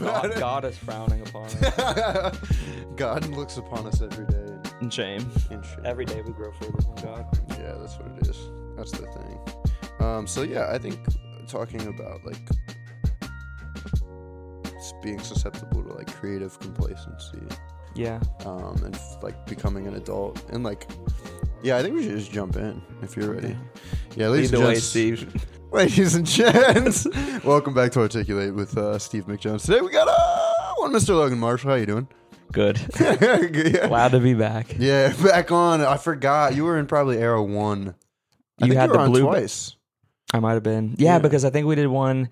God, God is frowning upon us. God looks upon us every day In shame. and shit. Every day we grow further from God. Yeah, that's what it is. That's the thing. Um, so yeah, I think talking about like being susceptible to like creative complacency, Yeah. um, and like becoming an adult, and like, yeah, I think we should just jump in if you're ready. Yeah, ladies Lead the and way, gents, Steve. Ladies and gents, welcome back to Articulate with uh, Steve McJones. Today we got uh, one Mr. Logan Marshall. How you doing? Good. yeah. Glad to be back. yeah, back on. I forgot you were in probably Arrow One. I You think had were the on blue- twice. I might have been. Yeah, Yeah. because I think we did one.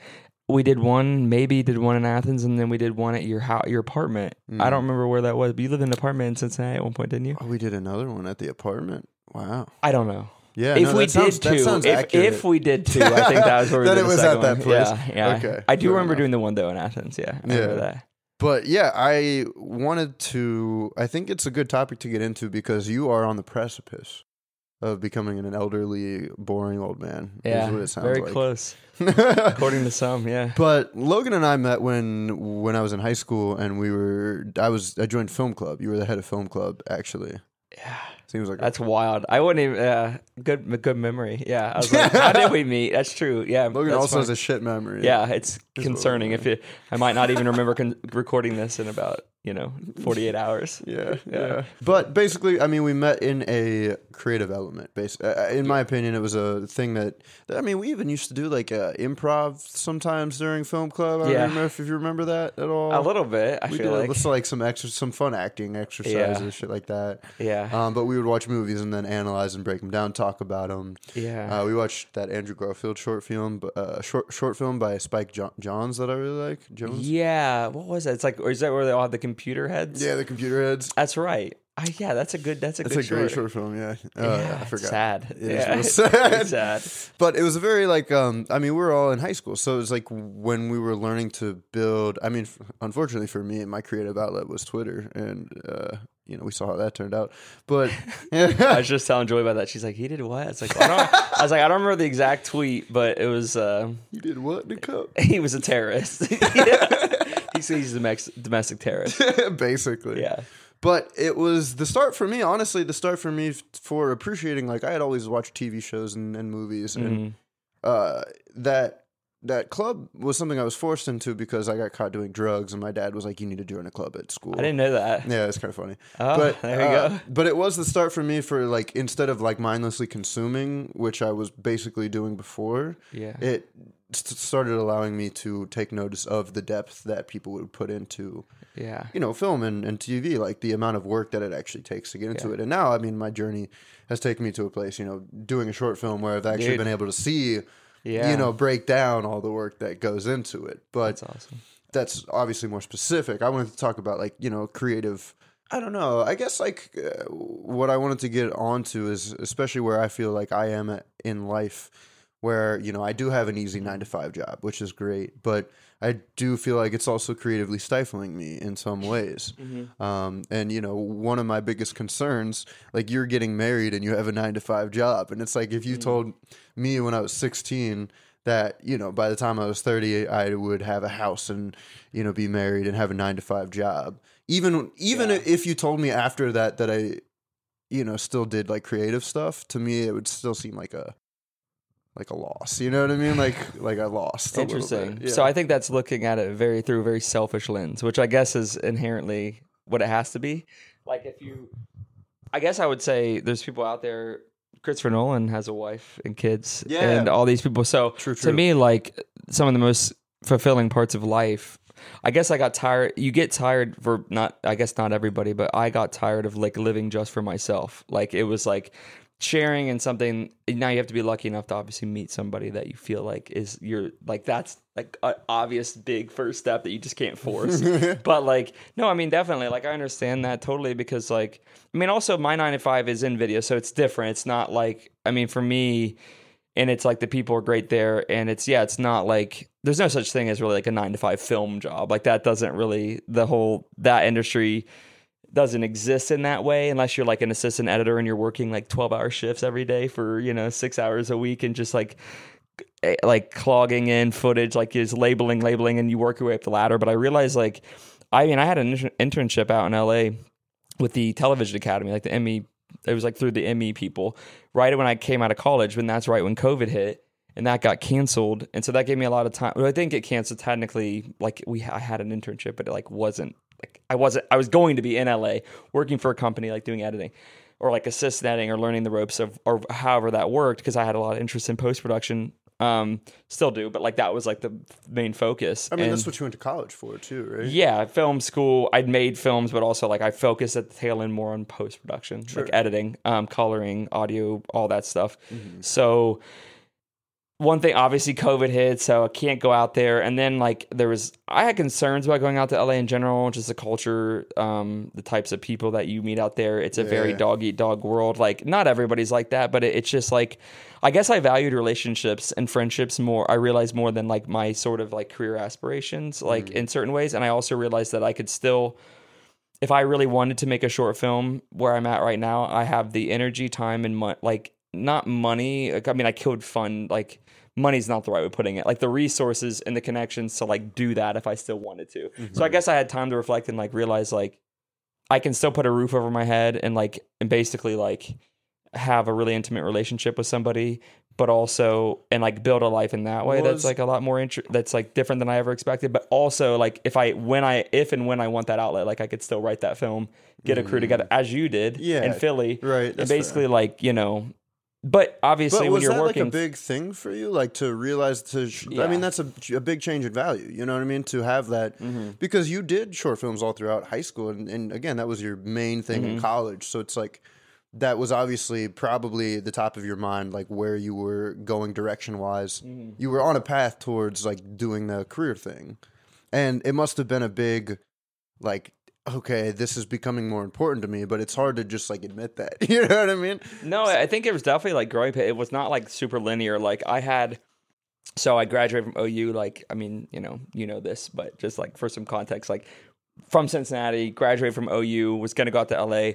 We did one, maybe did one in Athens, and then we did one at your house, your apartment. I don't remember where that was, but you lived in an apartment in Cincinnati at one point, didn't you? Oh, we did another one at the apartment. Wow. I don't know. Yeah. if no, we sounds, did two, if, if we did two, I think that was where we Then it was at that place. Yeah, yeah. Okay, I do remember enough. doing the one though in Athens. Yeah, I remember Yeah. that. But yeah, I wanted to. I think it's a good topic to get into because you are on the precipice of becoming an elderly, boring old man. Yeah, is what it sounds very like. close, according to some. Yeah, But Logan and I met when when I was in high school, and we were. I was. I joined film club. You were the head of film club, actually. yeah. Seems like That's wild. I wouldn't even. Uh, good, good memory. Yeah, I was like, how did we meet? That's true. Yeah, Logan also fun. has a shit memory. Yeah, it's what concerning. If it, I might not even remember con- recording this in about you know forty eight hours. Yeah, Yeah. yeah. But basically, I mean, we met in a creative element. Base, uh, in my opinion, it was a thing that I mean, we even used to do like uh, improv sometimes during film club. I don't Yeah. remember if, if you remember that at all. A little bit. I We feel did like. let's like some extra, some fun acting exercises, Yeah. shit like that. Yeah. Um, but we would watch movies and then analyze and break them down, talk about them. yeah. Uh, we watched that Andrew Garfield short film, uh, short short film by Spike jo- Johns that I really like. Jonze. yeah. What was that? It's like, or is that where they all have the computer heads? Yeah, the computer heads. That's right. I, yeah, that's a good. That's a It's good a great short film. Yeah. Uh, Yeah, I forgot. sad. It is yeah, it's sad. sad. But it was a very like um I mean we were all in high school so it was like when we were learning to build I mean f- unfortunately for me my creative outlet was Twitter and uh you know we saw how that turned out but I was just telling Joy about that. She's like, "He did what?" It's like, I, don't, I was like, "I don't remember the exact tweet, but it was uh, you did what in the cup he was a terrorist. he says he's a mex- domestic terrorist. basically Yeah, but it was the start for me honestly the start for me for appreciating like I had always watched TV shows and, and movies and Mhm. uh that that club was something I was forced into because I got caught doing drugs and my dad was like you need to join a club at school I didn't know that. Yeah, it's kind of funny. Oh, but there you uh, go. But it was the start for me for like instead of like mindlessly consuming, which I was basically doing before. Yeah, It st- started allowing me to take notice of the depth that people would put into yeah, you know film and, and TV, like the amount of work that it actually takes to get into Yeah. it. And now, I mean, my journey has taken me to a place, you know, doing a short film where I've actually Dude. been able to see, yeah. you know, break down all the work that goes into it. But that's awesome. that's obviously more specific. I wanted to talk about like you know creative. I don't know. I guess like uh, what I wanted to get onto is especially where I feel like I am at, in life, where you know I do have an easy nine to five job, which is great, but I do feel like it's also creatively stifling me in some ways. Um, and you know, one of my biggest concerns, like you're getting married and you have a nine to five job, and it's like if you told me when I was 16 that you know by the time I was 30 I would have a house and you know be married and have a 9 to 5 job even even Yeah. if you told me after that that I you know still did like creative stuff to me it would still seem like a like a loss you know what I mean like like I lost Interesting. bit. So I think that's looking at it very through a very selfish lens, which I guess is inherently what it has to be. Like if you, I guess I would say there's people out there. Christopher Nolan has a wife and kids, Yeah. and all these people. So True, to me, like some of the most fulfilling parts of life. I guess I got tired. You get tired for not. I guess not everybody, but I got tired of like living just for myself. Like it was like sharing and something now you have to be lucky enough to obviously meet somebody that you feel like is your like that's like an obvious big first step that you just can't force. But like no i mean definitely like i understand that totally because like i mean also my 9 to 5 is in video so it's different. It's not like i mean for me and it's like the people are great there and it's yeah it's not like there's no such thing as really like a 9 to 5 film job. Like that doesn't really the whole that industry doesn't exist in that way unless you're like an assistant editor and you're working like 12 hour shifts every day for you know six hours a week and just like eh, like clogging in footage, like just labeling, labeling, and you work your way up the ladder. But I realized like, I mean, I had an intern- internship out in LA with the Television Academy, like the Emmy. It was like through the Emmy people, right when I came out of college, when that's right when COVID hit, and that got canceled, and so that gave me a lot of time. Well, I didn't get canceled technically. Like we, I had an internship, but it like wasn't like I wasn't. I was going to be in LA working for a company, like doing editing or like assist editing or learning the ropes of or however that worked because I had a lot of interest in post production. Um, still do, but like that was like the main focus. I mean, And- that's what you went to college for, too, right? yeah, film school. I'd made films, but also like I focused at the tail end more on post production, like editing, um, coloring, audio, all that stuff. So one thing, obviously, COVID hit, so I can't go out there. And then like there was, I had concerns about going out to LA in general, just the culture, um, the types of people that you meet out there. It's a very dog eat dog world. Like not everybody's like that, but it, it's just like I guess I valued relationships and friendships more. I realized more than like my sort of like career aspirations, like in certain ways. And I also realized that I could still, if I really wanted to make a short film where I'm at right now, I have the energy, time, and mo- like not money. Like, I mean, I could fund like money's not the right way of putting it. Like the resources and the connections to like do that if I still wanted to. So I guess I had time to reflect and like realize like I can still put a roof over my head and like and basically like have a really intimate relationship with somebody but also and like build a life in that way Was- that's like a lot more inter- that's like different than I ever expected but also like if I when I if and when I want that outlet like I could still write that film get a crew together as you did Mm. Yeah, in Philly right, and basically like you know but obviously But when was you're that working like a big thing for you, like to realize to? Sh- I mean, that's a, a big change in value. You know what I mean? To have that Mm-hmm. because you did short films all throughout high school, and, and again, that was your main thing Mm-hmm. in college. So it's like that was obviously probably the top of your mind, like where you were going direction wise. Mm-hmm. You were on a path towards like doing the career thing, and it must have been a big, like. Okay, this is becoming more important to me, but it's hard to just like admit that. You know what I mean? No, I think it was definitely like growing. It was not like super linear. Like I had, so I graduated from OU. Like I mean, you know, you know this, but just like for some context, like from Cincinnati, graduated from OU, was gonna go out to LA.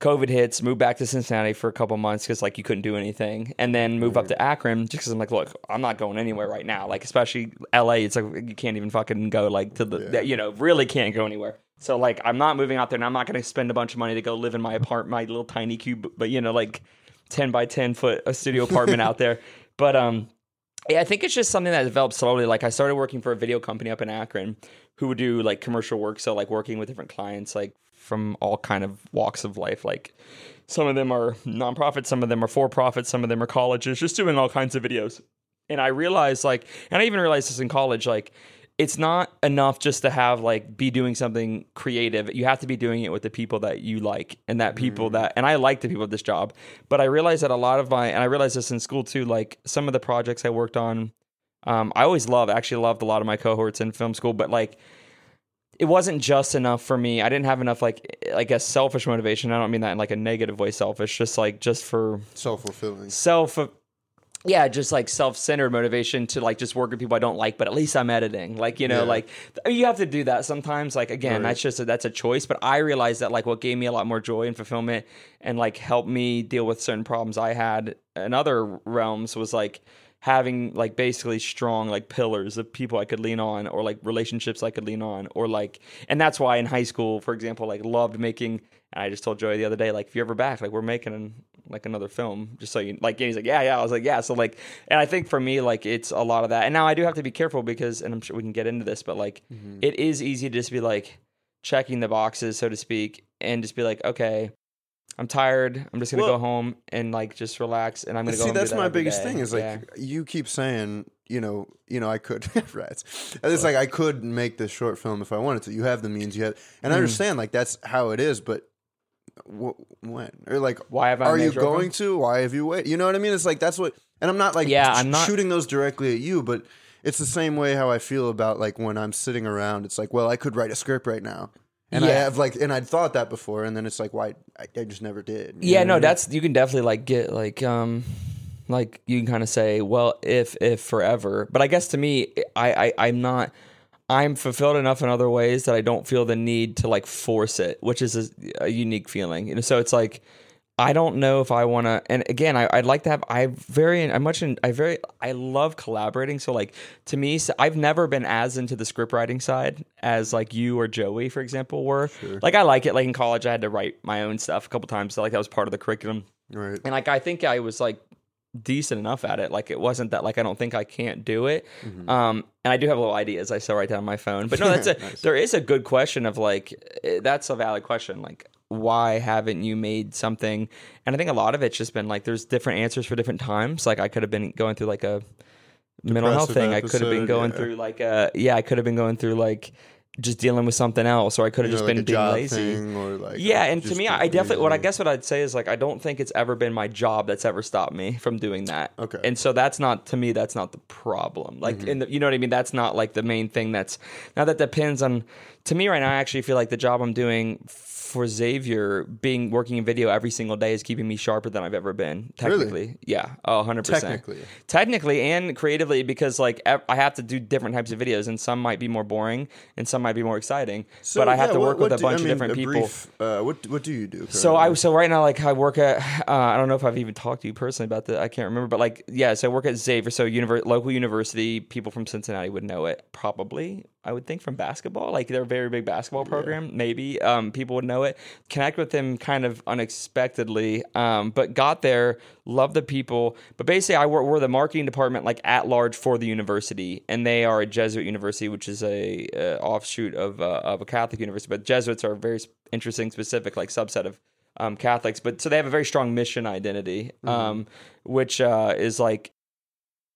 COVID hits, moved back to Cincinnati for a couple months because like you couldn't do anything, and then move up to Akron just because I'm like, look, I'm not going anywhere right now. Like especially LA, it's like you can't even fucking go like to the that, you know really can't go anywhere. So like I'm not moving out there, and I'm not going to spend a bunch of money to go live in my apartment, my little tiny cube, but you know like ten by ten foot a studio apartment out there. But um, yeah, I think it's just something that developed slowly. Like I started working for a video company up in Akron who would do like commercial work, so like working with different clients, like from all kind of walks of life. Like some of them are nonprofits, some of them are for profit, some of them are colleges, just doing all kinds of videos. And I realized like, and I even realized this in college, like it's not enough just to have like be doing something creative. You have to be doing it with the people that you like and that people that and I like the people at this job. But I realized that a lot of my and I realized this in school too, like some of the projects I worked on, um, I always love actually loved a lot of my cohorts in film school, but like it wasn't just enough for me. I didn't have enough like I guess selfish motivation. I don't mean that in like a negative way selfish, just like just for Self fulfilling. self yeah just like self-centered motivation to like just work with people i don't like but at least i'm editing like you know Yeah. like you have to do that sometimes like again Right. that's just a, that's a choice but i realized that like what gave me a lot more joy and fulfillment and like helped me deal with certain problems i had in other realms was like having like basically strong like pillars of people I could lean on or like relationships I could lean on or like and that's why in high school for example like loved making and I just told Joey the other day like if you're ever back like we're making an, like another film just so you like and he's like yeah yeah I was like yeah so like and I think for me like it's a lot of that and now I do have to be careful because and I'm sure we can get into this but like it is easy to just be like checking the boxes so to speak and just be like okay I'm tired. I'm just gonna Well- go home and like just relax, and I'm gonna go. See, home do that's that my biggest day. thing is like Yeah. you keep saying, you know, you know, I could rats. It's like I could make this short film if I wanted to. You have the means, you have, and I Mm. understand like that's how it is. But wh- when or like, Why have I are you going to? Why have you waited? You know what I mean? It's like that's what, and I'm not like Yeah, I'm not- shooting those directly at you, but it's the same way how I feel about like when I'm sitting around. It's like, well, I could write a script right now. And I have like, and I'd thought that before, and then it's like, why? I, I just never did. Yeah no I mean? that's you can definitely like get like um like you can kind of say well if if forever but i guess to me I, I i'm not i'm fulfilled enough in other ways that i don't feel the need to like force it which is a, a unique feeling you know so it's like I don't know if I want to. And again, I, I'd like to have. I very, I much, in, I very, I love collaborating. So like to me, so I've never been as into the script writing side as like you or Joey, for example, were. Like I like it. Like in college, I had to write my own stuff a couple times. So like that was part of the curriculum. Right. And like I think I was like decent enough at it. Like it wasn't that like I don't think I can't do it. Mm-hmm. Um, and I do have little ideas I still write down on my phone. But no, that's a there is a good question of like eh, that's a valid question. Like why haven't you made something? And I think a lot of it's just been like there's different answers for different times. Like I could have been going through like a mental health Depressive thing. I could have been going yeah. through like a yeah. I could have been going through like just dealing with something else, or I could have You know, just like been being lazy. like Yeah, and to me, I definitely what I guess what I'd say is like I don't think it's ever been my job that's ever stopped me from doing that. Okay. and so that's not to me that's not the problem. Like, Mm-hmm. in the, you know what I mean? That's not like the main thing. That's now that depends on. To me, right now, I actually feel like the job I'm doing for Xavier, being working in video every single day, is keeping me sharper than I've ever been. Really? Technically, yeah, oh, 100 percent. Technically. technically, and creatively, because like ev- I have to do different types of videos, and some might be more boring, and some might be more exciting. So, but I have yeah, to what- work with what a do- I bunch mean, of different people. brief, uh, what what do you do? So I so right now like I work at uh, I don't know if I've even talked to you personally about that I can't remember but like yeah so I work at Xavier so univer- local university people from Cincinnati would know it probably I would think from basketball like they're a very big basketball program maybe um, people would know it. Connect with them kind of unexpectedly um, but got there love the people. But basically I work we're the marketing department like at large for the university and they are a Jesuit university which is a uh, offshoot of uh, of a Catholic university but Jesuits are a very interesting specific like subset of um, Catholics, but so they have a very strong mission identity, um, which uh, is like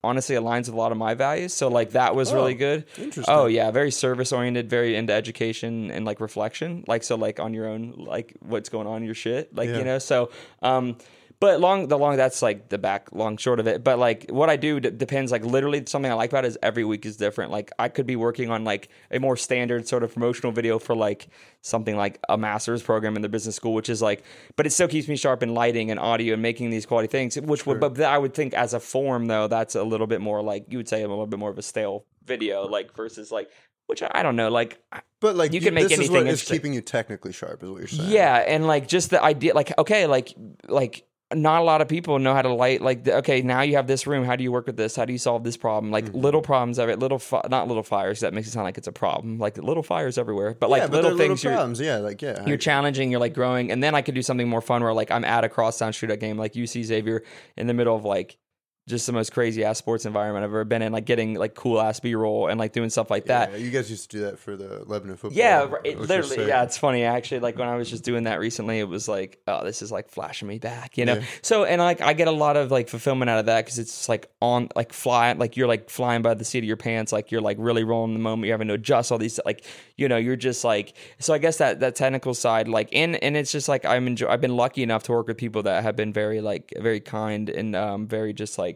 honestly aligns with a lot of my values. So like that was really Oh, good. interesting. Oh yeah, very service oriented, very into education and like reflection. Like so like on your own, like what's going on in your shit. Like Yeah. you know. So um, but long the long that's like the back long short of it. But like what I do d- depends. Like literally something I like about it is every week is different. Like I could be working on like a more standard sort of promotional video for like something like a master's program in the business school, which is like, but it still keeps me sharp in lighting and audio and making these quality things. Which would, but I would think as a form though, that's a little bit more like you would say a little bit more of a stale video, like versus like. Which I I don't know, like but like you can make this is anything what is keeping you technically sharp, is what you're saying. Yeah, and like just the idea, like okay, like like not a lot of people know how to light. Like okay, now you have this room. How do you work with this? How do you solve this problem? Like Mm-hmm. little problems of it, little fi- not little fires. That makes it sound like it's a problem. Like little fires everywhere, but like yeah, but little things. little you're, problems. Yeah, like yeah, you're I- challenging, you're like growing, and then I could do something more fun where like I'm at a cross crosstown shootout game, like UC Xavier, in the middle of like just the most crazy ass sports environment I've ever been in, like getting like cool ass B roll and like doing stuff like that. yeah, you guys used to do that for the Lebanon football. Yeah, it literally. Yeah, it's funny actually. Like when I was just doing that recently, it was like, oh, this is like flashing me back, you know. Yeah. So and like I get a lot of like fulfillment out of that because it's just, like on like flying, like you're like flying by the seat of your pants, like you're like really rolling the moment. You're having to adjust all these, like you know, you're just like. So I guess that that technical side, like, and and it's just like I'm enjoy. I've been lucky enough to work with people that have been very like very kind and um very just like.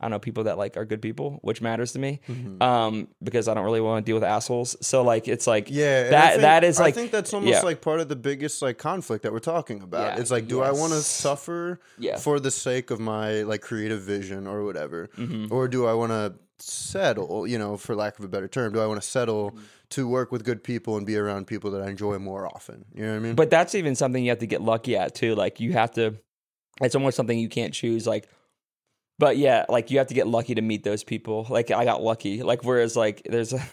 I know people that like are good people, which matters to me, um, because I don't really want to deal with assholes. So like, it's like Mm-hmm. Yeah, that think- that is like I think that's almost yeah. like part of the biggest like conflict that we're talking about. Yeah, It's like, do I want to suffer Yeah. for the sake of my like creative vision or whatever, Mm-hmm. or do I want to settle? You know, for lack of a better term, do I want to settle Mm-hmm. to work with good people and be around people that I enjoy more often? You know what I mean? But that's even something you have to get lucky at too. Like you have to. It's almost something you can't choose. Like, but yeah, like you have to get lucky to meet those people. Like I got lucky. Like whereas like there's a.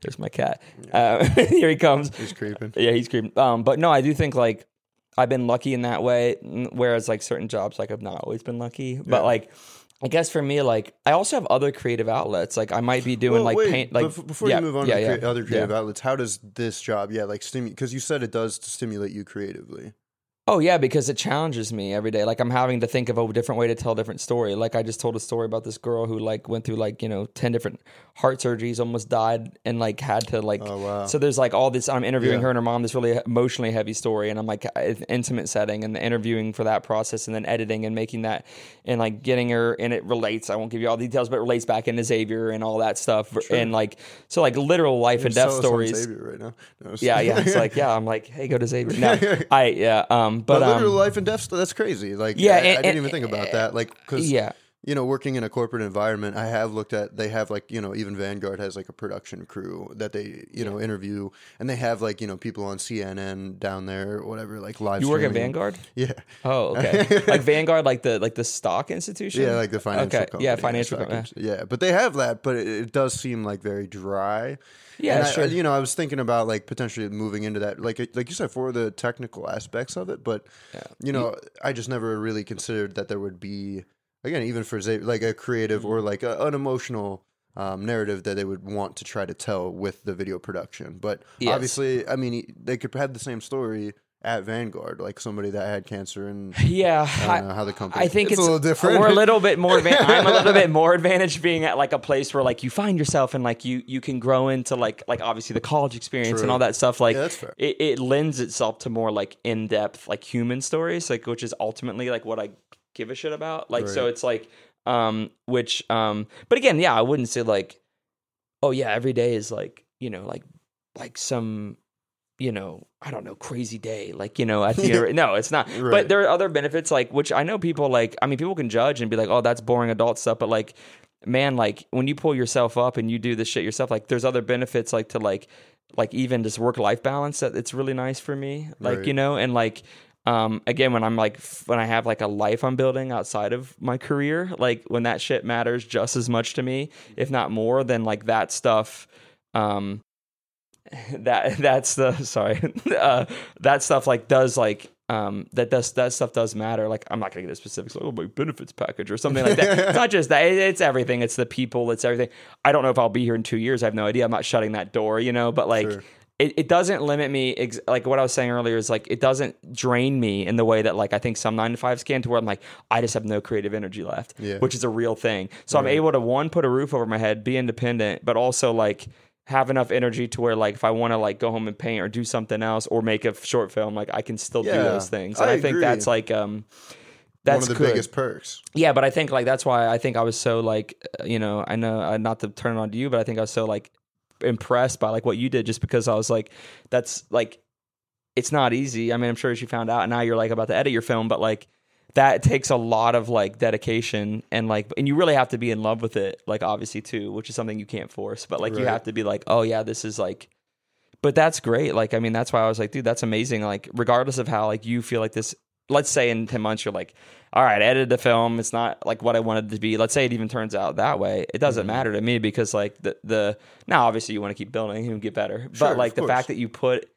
There's my cat. Uh, here he comes. He's creeping. Yeah, he's creeping. Um, but no, I do think like I've been lucky in that way. Whereas like certain jobs, like I've not always been lucky. But like, I guess for me, like I also have other creative outlets. Like I might be doing Well, like wait, paint. Like before yeah, you move on yeah, to yeah, other creative yeah. outlets, how does this job, yeah, like stimulate? Because you said it does stimulate you creatively. Oh yeah, because it challenges me every day. Like I'm having to think of a different way to tell a different story. Like I just told a story about this girl who like went through like you know ten different heart surgeries, almost died, and like had to like. Oh, wow. So there's like all this. I'm interviewing Yeah. her and her mom. This really emotionally heavy story, and I'm like an intimate setting and the interviewing for that process, and then editing and making that, and like getting her. And it relates. I won't give you all the details, but it relates back into Xavier and all that stuff. And like so, like literal life and death Tell us on stories. Xavier right now. No, Yeah, yeah. It's like yeah. I'm like, hey, go to Xavier. No, I yeah. Um, but, But um, life and death, that's crazy. Like, Yeah, I, I didn't and- even think about that. Like, because yeah. you know, working in a corporate environment, I have looked at they have like, you know, even Vanguard has like a production crew that they, you know, interview and they have like, you know, people on CNN down there or whatever, like live You work at. Vanguard? Yeah. Oh, okay. like Vanguard, like the like the stock institution. Yeah, like the financial Okay, company. yeah, financial company. Yeah, but they have that, but it, it does seem like very dry. Yeah, And I- you know, I was thinking about like potentially moving into that, like like you said, for the technical aspects of it. But you know, I just never really considered that there would be, again, even for like a creative Mm-hmm. or like a, an emotional um, narrative that they would want to try to tell with the video production. But Yes. obviously, I mean, they could have the same story at Vanguard, like somebody that had cancer and. Yeah, I don't know how the company. I think it's, a little different. We're a little bit more. Advan- I'm a little bit more advantaged being at like a place where like you find yourself and like you you can grow into like like obviously the college experience and all that stuff. Like Yeah, that's fair. It, it lends itself to more like in depth like human stories, like which is ultimately like what I give a shit about. Like so, it's like um which um but again, yeah, I wouldn't say like oh yeah, every day is like you know like like some you know I don't know crazy day like you know at the end, no it's not Right. but there are other benefits like which I know people like I mean people can judge and be like oh that's boring adult stuff but like man like when you pull yourself up and you do this shit yourself like there's other benefits like to like like even just work life balance that it's really nice for me like Right. you know and like um again when i'm like when i have like a life i'm building outside of my career like when that shit matters just as much to me if not more than like that stuff um that that's the sorry uh that stuff like does like um that does that stuff does matter. Like i'm not gonna get into specifics like oh my benefits package or something like that. It's not just that It- it's everything. It's the people it's everything. I don't know if i'll be here in two years. I have no idea. I'm not shutting that door you know? But like Sure. it, it doesn't limit me ex- like what i was saying earlier is like it doesn't drain me in the way that like i think some nine to fives can to where i'm like i just have no creative energy left Yeah. which is a real thing. So i'm able to one put a roof over my head be independent but also like have enough energy to where like if i want to like go home and paint or do something else or make a short film like i can still do those things and I i, think that's like um that's one of the good. biggest perks. Yeah, but I think like that's why I think I was so like uh, you know I know uh, not to turn it on to you, but I think I was so like impressed by like what you did just because I was like that's like it's not easy. I mean, I'm sure as you found out, and now you're like about to edit your film, but like that takes a lot of like dedication and like and you really have to be in love with it like obviously too which is something you can't force but like you have to be like oh yeah this is like but that's great like i mean that's why i was like dude that's amazing like regardless of how like you feel like this let's say in 10 months you're like all right I edited the film it's not like what i wanted it to be let's say it even turns out that way it doesn't Mm-hmm. matter to me because like the the now obviously you want to keep building and get better Sure, but like the course. fact that you put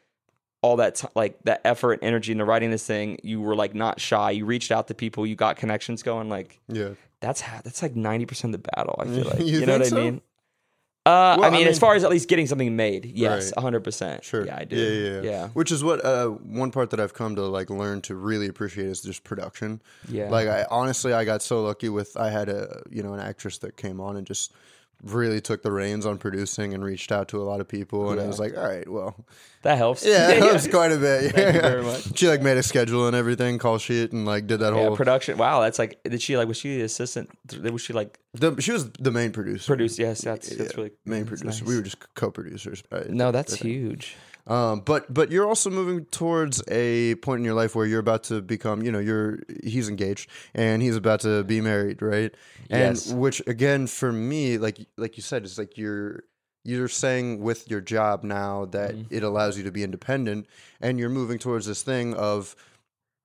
all that t- like that effort and energy into writing this thing you were like not shy you reached out to people you got connections going like Yeah. that's ha- that's like 90% of the battle i feel like You you, know what think i mean uh, Well, I I mean, as far as at least getting something made, yes, Right. hundred percent. Sure. Yeah, I do. Yeah, yeah, yeah. Which is what uh, one part that I've come to like learn to really appreciate is just production. Yeah. Like I honestly, I got so lucky with I had a you know an actress that came on and just really took the reins on producing and reached out to a lot of people and I was like, all right, well, That helps. yeah, that helps quite a bit. Thank you Yeah. very much. She like made a schedule and everything, call sheet, and like did that Yeah, whole. production. Wow, that's like. Did she like? Was she the assistant? Was she like the, she was the main producer. produced? Yes, that's that's Yeah, really main producer. nice. We were just co-producers. I- No, that's huge. Um, but but you're also moving towards a point in your life where you're about to become, you know, you're he's engaged and he's about to be married, right? And Yes. which again for me, like like you said, it's like you're you're saying with your job now that Mm-hmm. it allows you to be independent and you're moving towards this thing of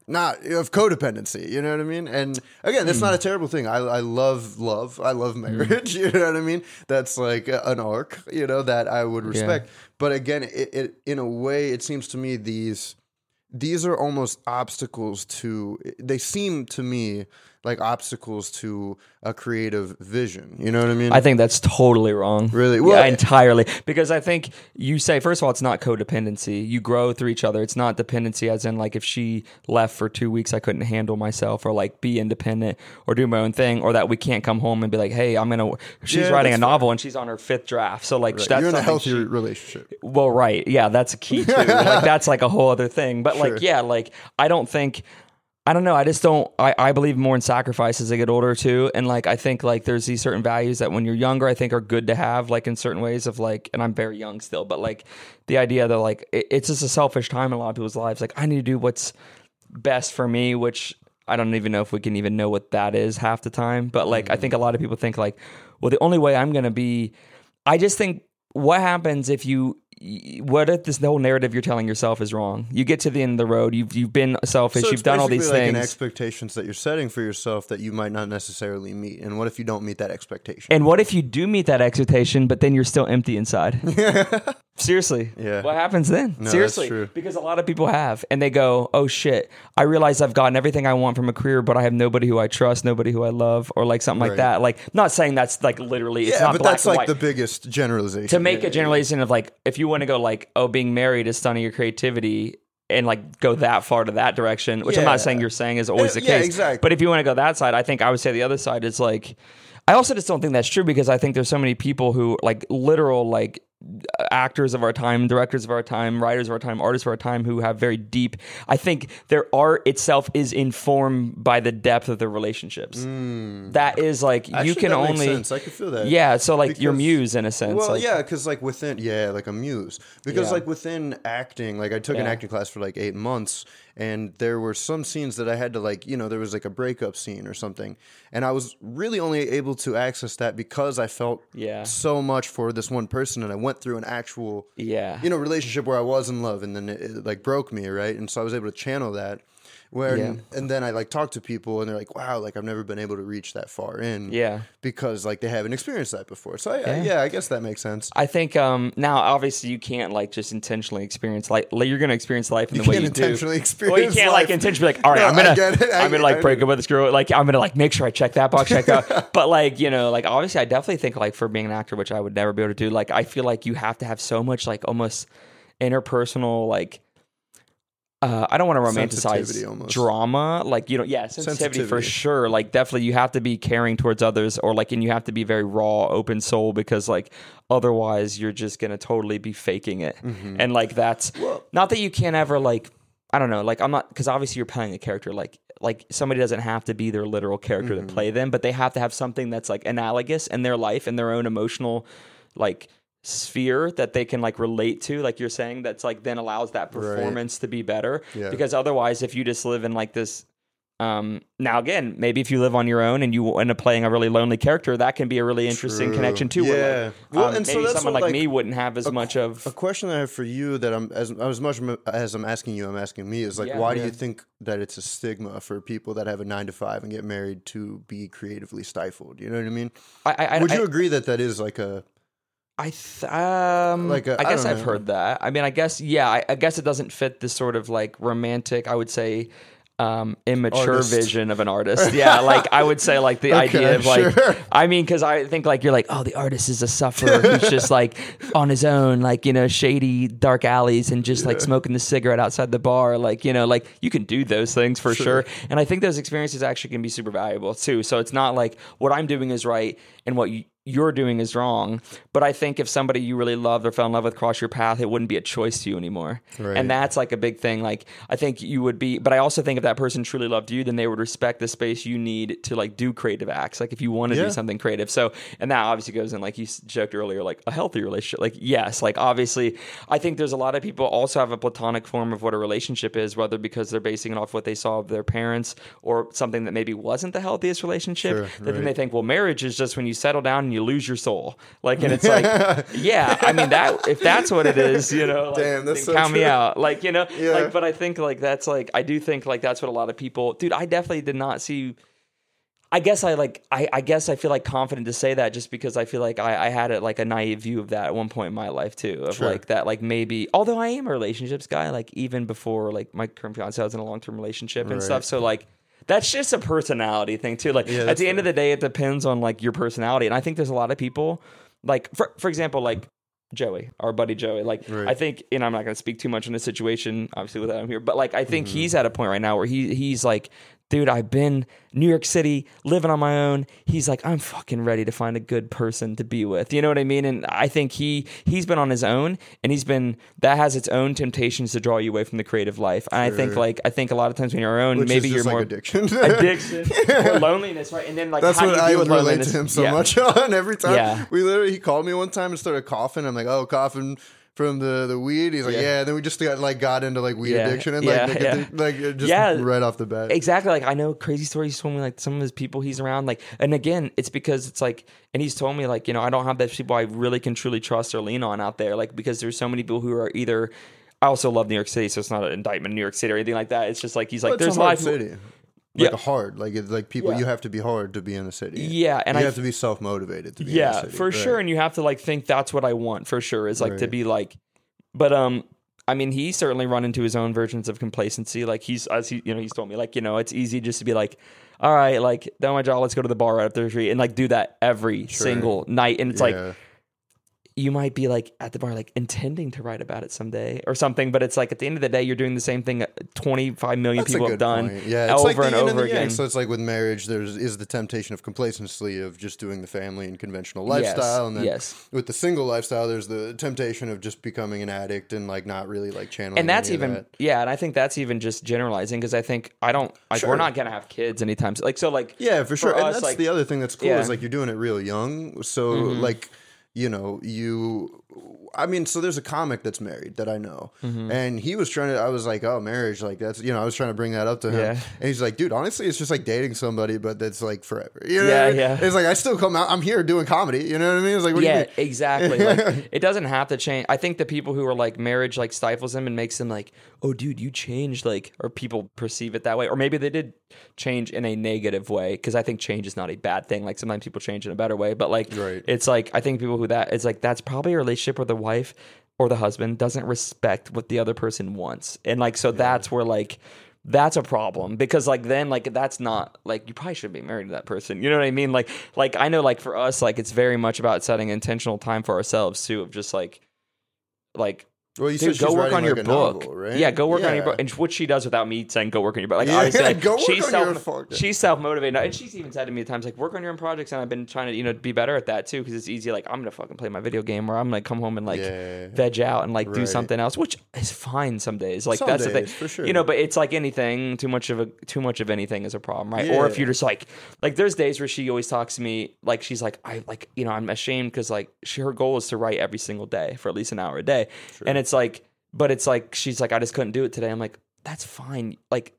not of codependency, you know what I mean? And again, that's not Mm. a terrible thing. I, I love love. I love marriage. You know what I mean? That's like an arc, you know, that I would respect. But again, it, it in a way, it seems to me these these are almost obstacles to. They seem to me like obstacles to a creative vision. You know what I mean? I think that's totally wrong. Really? yeah, Well- entirely. Because I think you say first of all, it's not codependency. You grow through each other. It's not dependency, as in like if she left for two weeks, I couldn't handle myself, or like be independent, or do my own thing, or that we can't come home and be like, hey, I'm gonna. She's Yeah, writing a that's fair. novel and she's on her fifth draft, so like that's you're in a healthy she- relationship. Well, right. Yeah, that's a key too. like that's like a whole other thing. But Sure. like, yeah, like I don't think I don't know. I just don't I, I believe more in sacrifice as I get older too. And like I think like there's these certain values that when you're younger I think are good to have, like in certain ways of like and I'm very young still, but like the idea that like it, it's just a selfish time in a lot of people's lives. Like I need to do what's best for me, which I don't even know if we can even know what that is half the time. But like, I mm-hmm. think a lot of people think like, well, the only way I'm going to be, I just think what happens if you what if this whole narrative you're telling yourself is wrong? You get to the end of the road. You've you've been selfish. So you've done all these like things. expectations that you're setting for yourself that you might not necessarily meet. And what if you don't meet that expectation? and what if you do meet that expectation, but then you're still empty inside? Seriously. Yeah. What happens then? that's Seriously. Because a lot of people have, and they go, "Oh shit! I realize I've gotten everything I want from a career, but I have nobody who I trust, nobody who I love, or like something like that." Like, not saying that's like literally. It's yeah, not but black that's like white. the biggest generalization. to make Yeah, a generalization of like if you want to go like oh being married is stunning your creativity and like go that far to that direction which i'm not saying you're saying is always Uh, the yeah, case exactly. but if you want to go that side i think i would say the other side is like i also just don't think that's true because i think there's so many people who like literal like actors of our time directors of our time writers of our time artists of our time who have very deep i think their art itself is informed by the depth of their relationships mm. that is like Actually, you can only sense. I can feel that. yeah so like your muse in a sense Well, like, yeah, because like within yeah, like a muse. Because Yeah. like within acting, like I took an acting class for like eight months, and there were some scenes that I had to like, you know, there was like a breakup scene or something, and I was really only able to access that because I felt Yeah. so much for this one person, and I went through an actual yeah you know relationship where I was in love, and then it, it like broke me, right? And so I was able to channel that. Where Yeah. and then I like talk to people and they're like, "Wow, like I've never been able to reach that far in." Yeah. because like they haven't experienced that before. So I, I, Yeah. yeah, I guess that makes sense. I think um, now obviously you can't like just intentionally experience like you're gonna experience life in You the way can't you do. intentionally experience Well, you can't like intentionally be like, all right, No, I'm gonna, get it. I I'm gonna like break up with this girl. Like I'm gonna like make sure I check that box, check that. but like you know, like obviously, I definitely think like for being an actor, which I would never be able to do. Like I feel like you have to have so much like almost interpersonal like. Uh, I don't want to romanticize drama, like you know, yeah, sensitivity, for sure. Like definitely, you have to be caring towards others, or like, and you have to be very raw, open soul, because like otherwise, you're just gonna totally be faking it, Mm-hmm. and like that's not that you can't ever like, I don't know, like I'm not because obviously you're playing a character, like like somebody doesn't have to be their literal character Mm-hmm. to play them, but they have to have something that's like analogous in their life and their own emotional, like sphere that they can like relate to like you're saying that's like then allows that performance to be better Yeah. because otherwise if you just live in like this um now again maybe if you live on your own and you end up playing a really lonely character that can be a really interesting True. connection too where, Yeah. like, Well, um, and so maybe that's someone what, like, like, me wouldn't have as much of A question that I have for you that I'm as as much as I'm asking you, I'm asking me is like, Yeah. why do you think that it's a stigma for people that have a nine to five and get married to be creatively stifled? You know what I mean? I, I, Would I, you agree that that is like a I th- um Like a- I I guess I've heard that. I mean, I guess yeah. I, I guess it doesn't fit this sort of like romantic. I would say um immature Artist. vision of an artist. Yeah, like I would say like the Okay, idea of like sure. I mean because I think like you're like oh the artist is a sufferer who's just like on his own like you know shady dark alleys and just like smoking the cigarette outside the bar like you know like you can do those things for sure. And I think those experiences actually can be super valuable too. So it's not like what I'm doing is right and what you you're doing is wrong. But I think if somebody you really loved or fell in love with crossed your path, it wouldn't be a choice to you anymore. Right. And that's like a big thing. Like I think you would be, but I also think if that person truly loved you, then they would respect the space you need to like do creative acts. Like if you want to Yeah. do something creative. So, and that obviously goes in like you joked earlier, like a healthy relationship. Like yes, like obviously, I think there's a lot of people also have a platonic form of what a relationship is, whether because they're basing it off what they saw of their parents or something that maybe wasn't the healthiest relationship. Sure, that then they think, well, marriage is just when you settle down and you lose your soul. Like, and it's like, yeah, I mean that if that's what it is, you know, like, Damn, that's so count me out. Like, you know, Yeah. like, but I think like that's like I do think like that's what a lot of people, dude. I definitely did not see. I guess I like I, I guess I feel like confident to say that just because I feel like I, I had it like a naive view of that at one point in my life too of Sure. like that like maybe although I am a relationships guy like even before like my current fiance I was in a long term relationship and Right. stuff so like that's just a personality thing too like Yeah, at the end of the day it depends on like your personality and I think there's a lot of people like for for example like Joey, our buddy Joey. Like, Right. I think, and I'm not going to speak too much on this situation, obviously, without him here. But like, I think Mm-hmm. he's at a point right now where he he's like, dude, I've been New York City, living on my own. He's like, I'm fucking ready to find a good person to be with. You know what I mean? And I think he he's been on his own, and he's been that has its own temptations to draw you away from the creative life. And I think like I think a lot of times when you're on your own, which maybe you're like more addiction? addiction loneliness, right? And then like That's how what I with relate to him so Yeah. much on every time. Yeah. We literally he called me one time and started coughing. I'm like, oh, coughing from the the weed. He's like, Yeah. yeah. And then we just got like got into like weed Yeah. addiction and like yeah. like just Yeah. right off the bat. Exactly. Like I know crazy stories told me like some of his people he's around. Like and again, it's because it's like and he's told me like, you know, I don't have those people I really can truly trust or lean on out there. Like because there's so many people who are either I also love New York City, so it's not an indictment of New York City or anything like that. It's just like he's like Well, there's a lot of people, city. Like Yeah. a hard, like it's like people. Yeah. You have to be hard to be in the city. Yeah, and you I have to be self motivated to be. in the city. yeah city. for Right. sure and you have to like think that's what i want for sure is like to be like but um i mean he certainly run into his own versions of complacency like he's as he you know he's told me like you know it's easy just to be like all right like done my job let's go to the bar right up the street and like do that every Sure. single night and it's like Yeah. You might be like at the bar like intending to write about it someday or something but it's like at the end of the day you're doing the same thing 25 million That's people have done point. Yeah, over like and over again So it's like with marriage, there's is the temptation of complacency of just doing the family and conventional lifestyle, and then yes. with the single lifestyle, there's the temptation of just becoming an addict and like not really like channeling. and that's even that. yeah and i think that's even just generalizing because i think i don't like Sure. we're not gonna have kids anytime soon. like so like Yeah, for sure. for and us, that's like- the other thing that's cool Yeah. is like you're doing it real young. So Mhm. like, you know, you I mean, so there's a comic that's married that I know. Mm-hmm. And he was trying to I was like, "Oh, marriage, like that's, you know, I was trying to bring that up to him." Yeah. And he's like, "Dude, honestly, it's just like dating somebody but that's like forever." You know? Yeah, yeah. It's like I still come out I'm here doing comedy, you know what I mean? It's like what do you yeah, mean? exactly. Like it doesn't have to change. I think the people who are like marriage like stifles them and makes them like, oh, dude, you changed. Like, or people perceive it that way, or maybe they did change in a negative way because I think change is not a bad thing. Like sometimes people change in a better way, but like Right. it's like I think people who that it's like that's probably a relationship where the wife or the husband doesn't respect what the other person wants, and like so that's where like. That's a problem because like then like that's not like you probably shouldn't be married to that person. You know what I mean? Like like I know like for us like it's very much about setting intentional time for ourselves too of just like like Well, you dude, said go she's work on your like a book. novel, right? Yeah, go work on your book. And what she does without me saying go work on your book. Like Yeah, obviously like, go work she's on self your she's self motivated and she's even said to me at times like work on your own projects and I've been trying to you know be better at that too because it's easy like I'm gonna fucking play my video game or I'm gonna come home and like Yeah. veg out and like do something else which is fine some days like Some that's the thing for sure. you know but it's like anything too much of a too much of anything is a problem right or if you're just like like there's days where she always talks to me like she's like I like you know I'm ashamed because like she her goal is to write every single day for at least an hour a day and it's like but it's like she's like I just couldn't do it today. I'm like that's fine. Like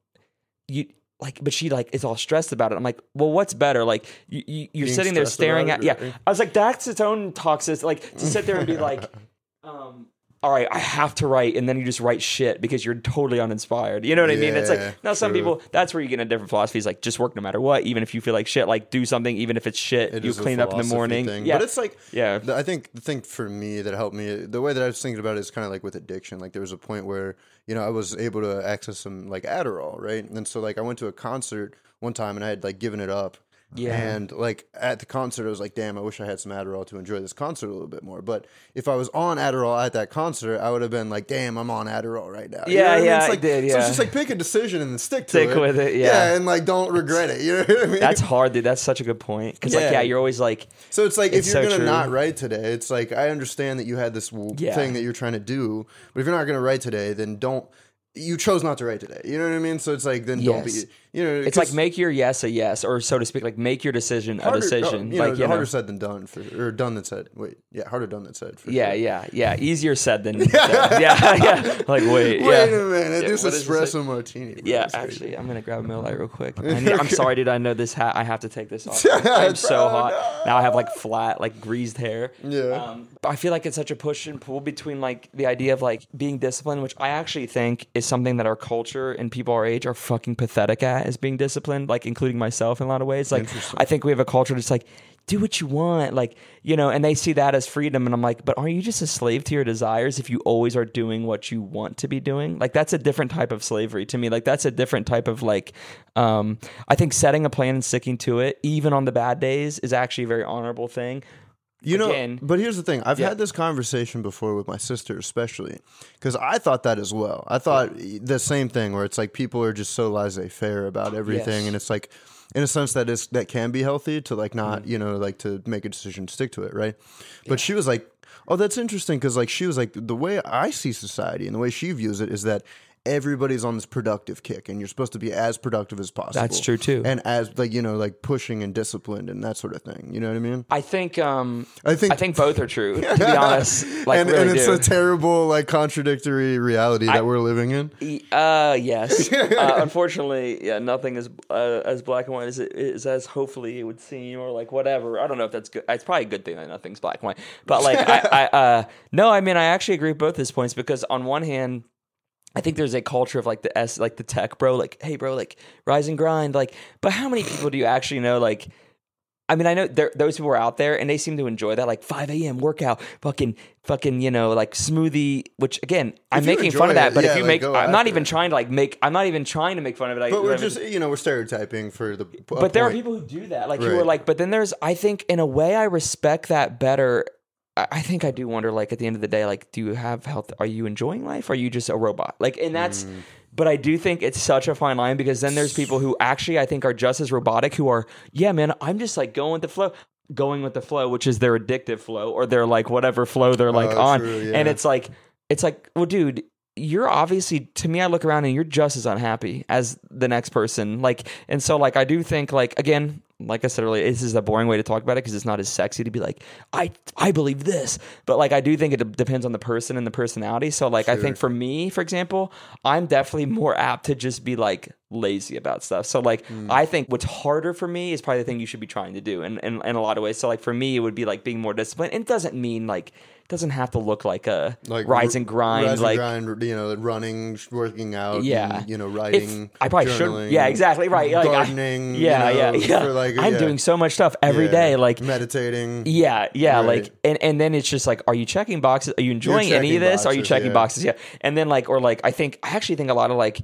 you like but she like is all stressed about it. I'm like well what's better? Like you, you you're Being sitting there staring at it, yeah. right? i was like that's its own toxic like to sit there and be like um all right i have to write and then you just write shit because you're totally uninspired you know what i mean it's like now some people that's where you get a different philosophy is like just work no matter what even if you feel like shit like do something even if it's shit It you clean up in the morning thing. yeah But it's like yeah I think the thing for me that helped me, the way that I was thinking about it is kind of like with addiction. Like there was a point where you know I was able to access some like Adderall, right? And so like I went to a concert one time and I had like given it up. Yeah. And like at the concert, I was like, damn, I wish I had some Adderall to enjoy this concert a little bit more. But if I was on Adderall at that concert, I would have been like, damn, I'm on Adderall right now. You Yeah, I mean? yeah, It's I like, did, So it's just like pick a decision and then stick to Stick it. with it, yeah. Yeah, and like don't regret it. You know what I mean? that's hard dude that's such a good point because like Yeah. yeah you're always like So it's like It's if you're so gonna not write today, it's like I understand that you had this Yeah. thing that you're trying to do, but if you're not gonna write today, then don't. You chose not to write today. You know what I mean? So it's like then don't be. You know, it's like make your yes a yes or so to speak like make your decision a harder, decision You know, like you know harder said than done for or done than said. Wait, yeah, harder done than said. For Yeah, sure. yeah, yeah. Easier said than done. yeah, yeah. Like wait, Wait yeah. a minute, Yeah, this what does it espresso martini. bro, Yeah, actually, I'm gonna grab a Miller Lite real quick. I need- I'm sorry, dude. I know this hat. I have to take this off. I'm so Bro, hot now. I have like flat, like greased hair. Yeah. Um, but I feel like it's such a push and pull between like the idea of like being disciplined, which I actually think is something that our culture and people our age are fucking pathetic at, is being disciplined. Like including myself in a lot of ways. Like I think we have a culture that's like. Do what you want, like you know, and they see that as freedom, and I'm like, but are you just a slave to your desires if you always are doing what you want to be doing? Like that's a different type of slavery to me. Like that's a different type of like, um, I think setting a plan and sticking to it, even on the bad days, is actually a very honorable thing. You know, Again- but here's the thing. I've Yeah. had this conversation before with my sister, especially because I thought that as well. I thought the same thing, where it's like people are just so laissez-faire about everything, Yes. and it's like, in a sense, that is that can be healthy to like not, Mm. you know, like to make a decision, stick to it, right? But she was like, "Oh, that's interesting," because like she was like, the way I see society and the way she views it is that everybody's on this productive kick, and you're supposed to be as productive as possible. That's true, too. and as like you know, like pushing and disciplined and that sort of thing. You know what I mean? I think um I think I think both are true. To be honest, like and, really and it's do. a terrible, like, contradictory reality that we're living in. Uh, yes. uh, unfortunately, yeah, nothing is uh, as black and white as it is as hopefully it would seem, or like whatever. I don't know if that's good. It's probably a good thing that nothing's black and white. But like, I, I uh, no, I mean, I actually agree with both his points because on one hand. I think there's a culture of like the S, like the tech bro, like, hey, bro, like rise and grind. Like, but how many people do you actually know? Like, I mean, I know there, those people are out there and they seem to enjoy that, like 5 a.m. workout, fucking, fucking, you know, like smoothie, which again, I'm making fun of that. it, But yeah, if you like, make, I'm not even it. trying to like make, I'm not even trying to make fun of it. I, But we're I- just, you know, we're stereotyping for the. but there are people who do that, like who are like, but then there's, I think in a way, I respect that better. I think I do wonder, like at the end of the day, like, do you have health? Are you enjoying life? Are you just a robot? Like, and that's. Mm. But I do think it's such a fine line because then there's people who actually I think are just as robotic who are, yeah, man, I'm just like going with the flow, going with the flow, which is their addictive flow or their like whatever flow they're like Oh, on, true, and it's like, it's like, well, dude. You're obviously to me. I look around and you're just as unhappy as the next person. Like, and so like I do think like again, like I said earlier, this is a boring way to talk about it because it's not as sexy to be like, I I believe this, but like I do think it de- depends on the person and the personality. So like I think for me, for example, I'm definitely more apt to just be like lazy about stuff. So like Hmm. I think what's harder for me is probably the thing you should be trying to do, in, in in a lot of ways. So like for me, it would be like being more disciplined. And it doesn't mean like doesn't have to look like a like rise and grind, rise like and grind, you know, running, working out, Yeah. and, you know, if writing. I probably should. Yeah, exactly right. Like, gardening, you yeah, yeah, know, yeah. for, like, I'm yeah. doing so much stuff every Yeah. day. Like meditating. Yeah, yeah, Right. like and and then it's just like, are you checking boxes? Are you enjoying any of this? are you checking yeah. boxes? Yeah, and then like or like I think I actually think a lot of like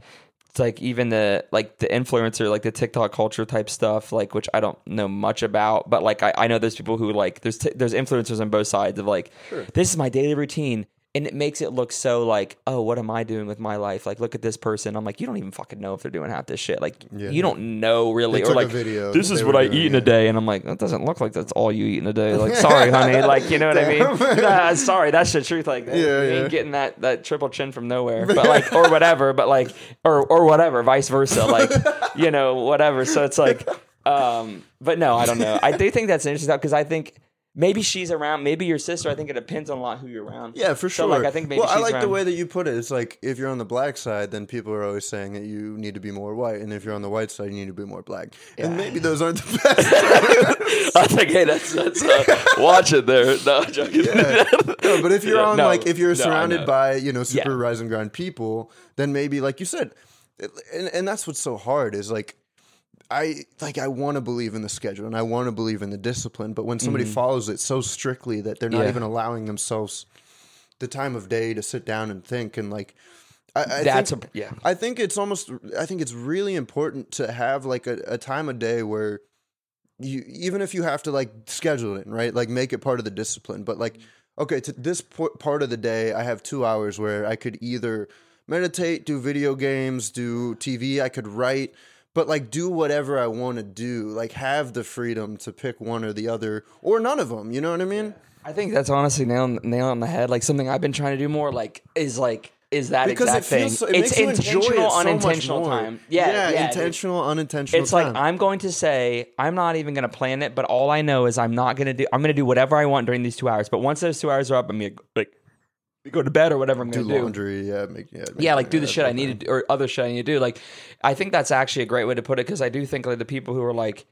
it's like even the like the influencer like the TikTok culture type stuff like which I don't know much about, but like I, I know there's people who like there's t- there's influencers on both sides of like this is my daily routine. And it makes it look so like, oh, what am I doing with my life? Like, look at this person. I'm like, you don't even fucking know if they're doing half this shit. Like, Yeah. you don't know really. Or like, video this is what I doing, eat in a day, and I'm like, that doesn't look like that's all you eat in a day. Like, sorry, honey. Like, you know what I mean? Nah, sorry, that's the truth. Like, Yeah, you yeah. ain't getting that that triple chin from nowhere, but like, or whatever. But like, or or whatever, vice versa. Like, you know, whatever. So it's like, um, but no, I don't know. I do think that's interesting because I think. Maybe she's around. Maybe your sister. I think it depends on a lot who you're around. Yeah, for So, sure. like, I think maybe well, I like the way that you put it. It's like if you're on the black side, then people are always saying that you need to be more white, and if you're on the white side, you need to be more black. And maybe those aren't the best. I think, hey, that's that's uh, watch it there. No, I'm joking. No, but if you're Yeah, on no, like if you're no, surrounded by you know super Yeah. rise and grind people, then maybe like you said, and, and that's what's so hard is like I like I want to believe in the schedule and I want to believe in the discipline, but when somebody follows it so strictly that they're not Mm-hmm. Yeah. even allowing themselves the time of day to sit down and think and like I, I That's think, a yeah. I think it's almost I think it's really important to have like a, a time of day where you even if you have to like schedule it right like make it part of the discipline but like okay to this part of the day I have 2 hours where I could either meditate do video games do TV I could write but like do whatever I want to do like have the freedom to pick one or the other or none of them you know what I mean I think that's honestly nail nail on the head. Like something I've been trying to do more. Like is like is that because exact it thing? feels so, it it's enjoy it intentional, so unintentional time. Yeah, yeah. dude. intentional unintentional time. It's like. I'm going to say I'm not even going to plan it, but all I know is I'm not going to do. I'm going to do whatever I want during these two hours. But once those two hours are up, I'm to like go to bed or whatever I'm do going to do. laundry yeah make, yeah, make- yeah, like do the shit I okay. Uh, need to do, or other shit I need to do. Like, I think that's actually a great way to put it because I do think like the people who are like,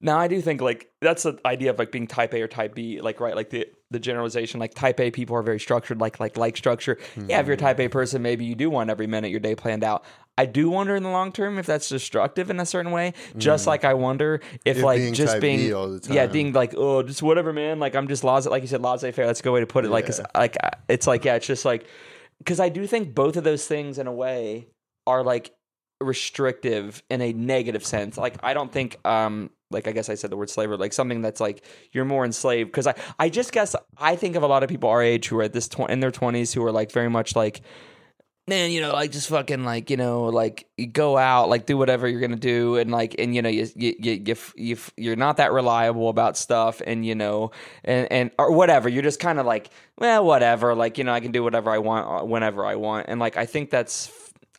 now I do think like that's the idea of like being type A or type B, like right, like the the generalization. Like type A people are very structured, like like like structure. Yeah, if you're a type A person, maybe you do want every minute your day planned out. I do wonder in the long term if that's destructive in a certain way. Just like I wonder if, If like being just being B all the yeah, being like oh just whatever man. Like I'm just laissez like you said laissez faire. That's a good way to put it. Like it's like uh, it's like yeah, it's just like because I do think both of those things in a way are like restrictive in a negative sense. Like I don't think um like I guess I said the word slavery, like something that's like you're more enslaved because I I just guess I think of a lot of people our age who are at this tw- in their 20s who are like very much like man, you know, like just fucking like, you know, like you go out, like do whatever you're gonna do, and like, and you know, you you you, you, you you're not that reliable about stuff, and you know, and and or whatever. You're just kind of like, well, whatever. Like, you know, I can do whatever I want uh, whenever I want, and like, I think that's.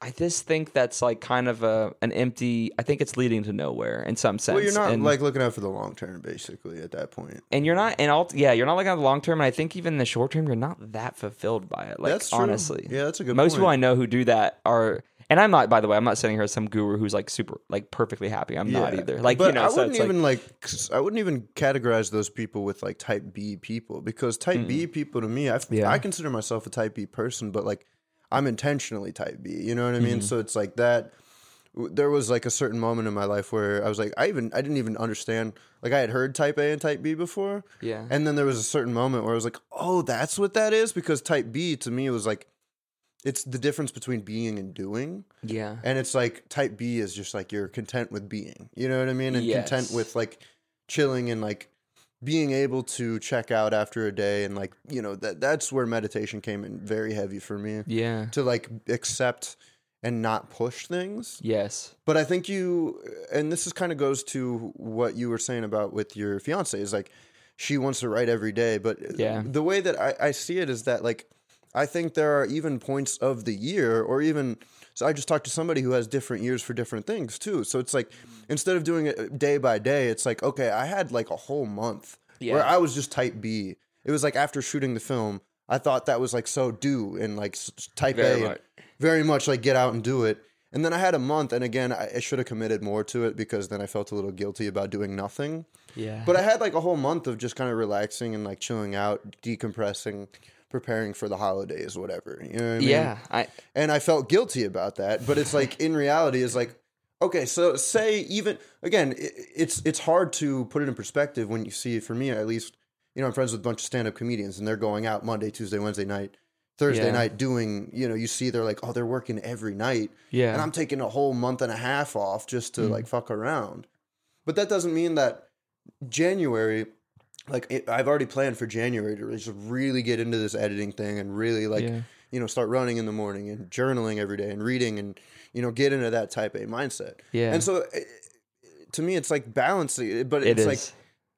I just think that's like kind of a an empty. I think it's leading to nowhere in some sense. Well, you're not and, like looking out for the long term, basically, at that point. and you're not, and all, yeah, you're not looking at the long term. And I think even in the short term, you're not that fulfilled by it. Like That's true. honestly, Yeah, that's a good most point. people I know who do that are. And I'm not, by the way, I'm not sitting here as some guru who's like super, like perfectly happy. I'm not either. Like, but you know, I so wouldn't like, even like, 'cause I wouldn't even categorize those people with like type B people because type B people to me, I, Yeah. I consider myself a type B person, but like I'm intentionally type B. You know what I mean? Mm-hmm. So it's like that. There was like a certain moment in my life where I was like, I even I didn't even understand. Like I had heard type A and type B before, yeah, and then there was a certain moment where I was like, oh, that's what that is. Because type B to me was like, it's the difference between being and doing. yeah, And it's like type B is just like you're content with being. You know what I mean? And content with like chilling and like being able to check out after a day and like, you know, that that's where meditation came in very heavy for me. yeah, To like accept and not push things. yes, But I think you and this is kind of goes to what you were saying about with your fiance is like she wants to write every day, but Yeah. the way that I, I see it is that like I think there are even points of the year or even so I just talked to somebody who has different years for different things too. So it's like instead of doing it uh, day by day, it's like okay, I had like a whole month where I was just type B. It was like after shooting the film, I thought that was like so do and like type Very A much. very much like get out and do it. And then I had a month, and again, I, I should have committed more to it because then I felt a little guilty about doing nothing. yeah. But I had like a whole month of just kind of relaxing and like chilling out, decompressing, preparing for the holidays, whatever. You know what I mean? yeah, I And I felt guilty about that. But it's like in reality, is like okay. So say even again, i it's it's hard to put it in perspective when you see. For me, at least, you know, I'm friends with a bunch of stand up comedians, and they're going out Monday, Tuesday, Wednesday night. Thursday Yeah. night doing, you know, you see they're like, oh, they're working every night yeah, and I'm taking a whole month and a half off just Mm. to like fuck around. But that doesn't mean that January, like it, I've already planned for January to just really get into this editing thing and really like Yeah. you know start running in the morning and journaling every day and reading and you know get into that type A mindset. yeah. And so. eh, to me, it's like balancing, but it's is. like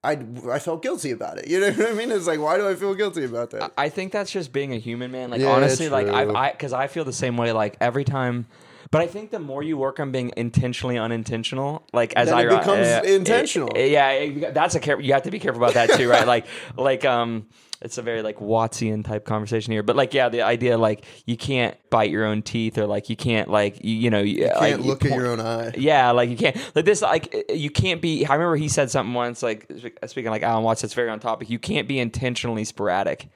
I, I felt guilty about it. You know what I mean? It's like, why do I feel guilty about that? I think that's just being a human, man. Like Yeah, honestly, like true. I, I, because I feel the same way. Like every time, but I think the more you work on being intentionally unintentional, like as Then I it becomes uh, intentional. uh, yeah, it- that's a care. You have to be careful about that too, right? like, like um, it's a very like Wattsian type conversation here. But like, yeah, the idea like you can't bite your own teeth, or like you can't like you, you know you Can't like, look at your own eye. yeah, like you can't like this. Like you can't be. I remember he said something once. Like speaking like Alan Watts, that's very on topic. You can't be intentionally sporadic.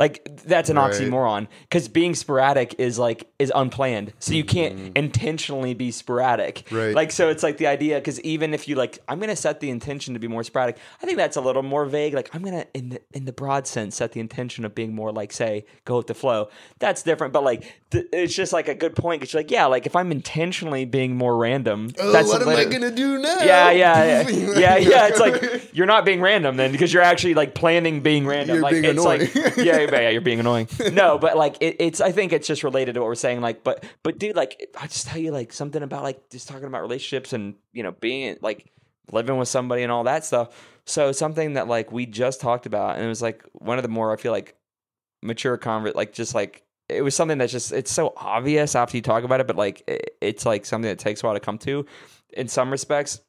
Like that's an Right. oxymoron because being sporadic is like is unplanned. So you can't mm-hmm. intentionally be sporadic. Right. Like so, it's like the idea because even if you like, I'm gonna set the intention to be more sporadic. I think that's a little more vague. Like I'm gonna in the in the broad sense set the intention of being more like say go with the flow. That's different. But like th- it's just like a good point because like yeah, like if I'm intentionally being more random, Oh, that's what am I later- gonna do now? yeah, yeah, yeah, yeah, yeah. It's like you're not being random then because you're actually like planning being random. You're like being it's annoying. like yeah, yeah, yeah, you're being annoying. No, but like it, it's. I think it's just related to what we're saying. Like, but but dude, like I just tell you like something about like just talking about relationships and you know being like living with somebody and all that stuff. So something that like we just talked about and it was like one of the more I feel like mature convert like just like it was something that's just it's so obvious after you talk about it, but like it, it's like something that takes a while to come to in some respects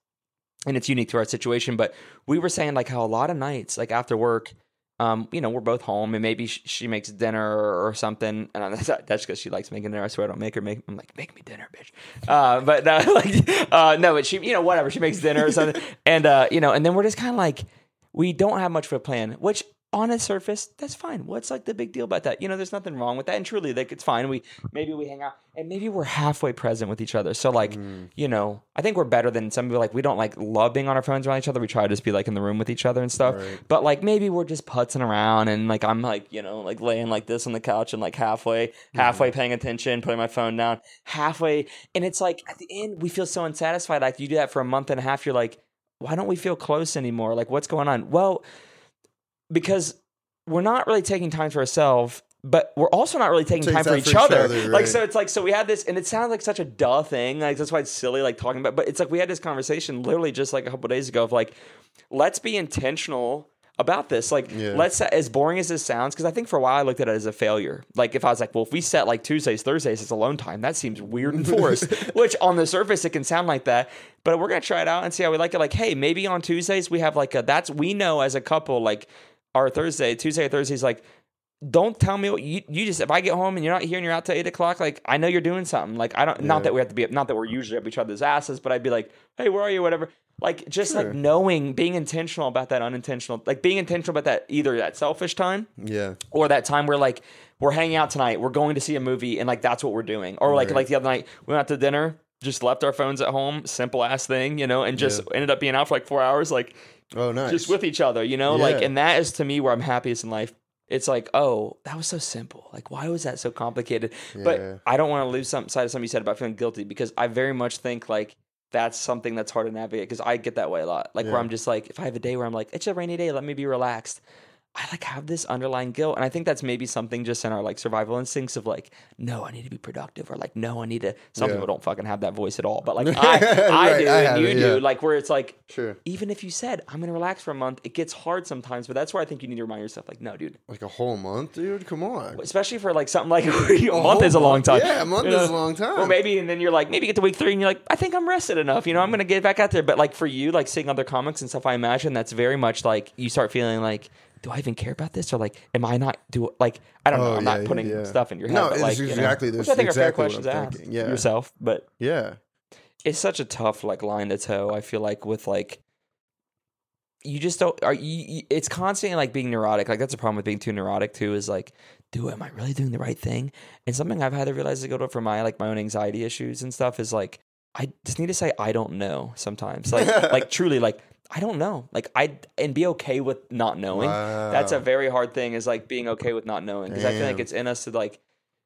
and it's unique to our situation. But we were saying like how a lot of nights, like after work, um, you know, we're both home and maybe sh- she makes dinner or, something. And I'm- that's because she likes making dinner. I swear I don't make her make. I'm like, make me dinner, bitch. Uh, but uh, like, uh, no, but she, you know, whatever. She makes dinner or something, and uh, you know, and then we're just kind of like, we don't have much of a plan, which. On a surface, that's fine. What's like the big deal about that? You know, there's nothing wrong with that. And truly, like it's fine. We maybe we hang out and maybe we're halfway present with each other. So like, mm. you know, I think we're better than some people. Like we don't like love being on our phones around each other. We try to just be like in the room with each other and stuff. Right. But like maybe we're just putzing around and like I'm like you know like laying like this on the couch and like halfway mm-hmm. halfway paying attention, putting my phone down halfway, and it's like at the end we feel so unsatisfied. Like you do that for a month and a half, you're like, why don't we feel close anymore? Like what's going on? Well, because we're not really taking time for ourselves. But we're also not really taking time for each for each other. other, Like right. so, it's like so we had this, and it sounds like such a duh thing. Like that's why it's silly, like talking about. But it's like we had this conversation literally just like a couple days ago of like, let's be intentional about this. Like, Yeah. let's as boring as this sounds, because I think for a while I looked at it as a failure. Like, if I was like, well, if we set like Tuesdays, Thursdays as alone time, that seems weird and forced. Which on the surface it can sound like that, but we're gonna try it out and see how we like it. Like, hey, maybe on Tuesdays we have like a that's we know as a couple like our Thursday, Tuesday or Thursdays like. Don't tell me what you you just if I get home and you're not here and you're out till eight o'clock, like I know you're doing something. Like I don't not that we have to be not that we're usually up each other's asses, but I'd be like, hey, where are you? Whatever. Like just Sure. like knowing, being intentional about that unintentional, like being intentional about that either that selfish time Yeah. or that time where like we're hanging out tonight, we're going to see a movie, and like that's what we're doing. Or like Right. like the other night, we went out to dinner, just left our phones at home, simple ass thing, you know, and just ended up being out for like four hours, like Oh, nice. just with each other, you know, like and that is to me where I'm happiest in life. It's like, oh, that was so simple. Like, why was that so complicated? Yeah. But I don't want to lose some side of something you said about feeling guilty because I very much think like that's something that's hard to navigate because I get that way a lot. Like Yeah. where I'm just like, if I have a day where I'm like, it's a rainy day, let me be relaxed. I like have this underlying guilt, and I think that's maybe something just in our like survival instincts of like, no, I need to be productive, or like, no, I need to. Some Yeah. people don't fucking have that voice at all, but like I, I Right, do, I and you it, do. yeah. Like where it's like, Sure. even if you said I'm gonna relax for a month, it gets hard sometimes. But that's where I think you need to remind yourself, like, no, dude. Like a whole month, dude. Come on. Especially for like something like a month is a long time. Yeah, a month You is a long time. Or maybe, and then you're like, maybe you get to week three, and you're like, I think I'm rested enough. You know, I'm gonna get back out there. But like for you, like seeing other comics and stuff, I imagine that's very much like you start feeling like, do I even care about this, or like, am I not do like I don't know. Oh, I'm yeah, not putting yeah. stuff in your head. No, but it's like, you know, exactly- which I think exactly are fair questions to ask yeah. yourself. But Yeah. it's such a tough like line to toe. I feel like with like you just don't are you, you- it's constantly like being neurotic. Like that's a problem with being too neurotic too is like do am I really doing the right thing? And something I've had to realize to go to for my like my own anxiety issues and stuff is like I just need to say I don't know sometimes. Like like truly like I don't know. Like I and be okay with not knowing. That's a very hard thing is like being okay with not knowing because I feel like it's in us to like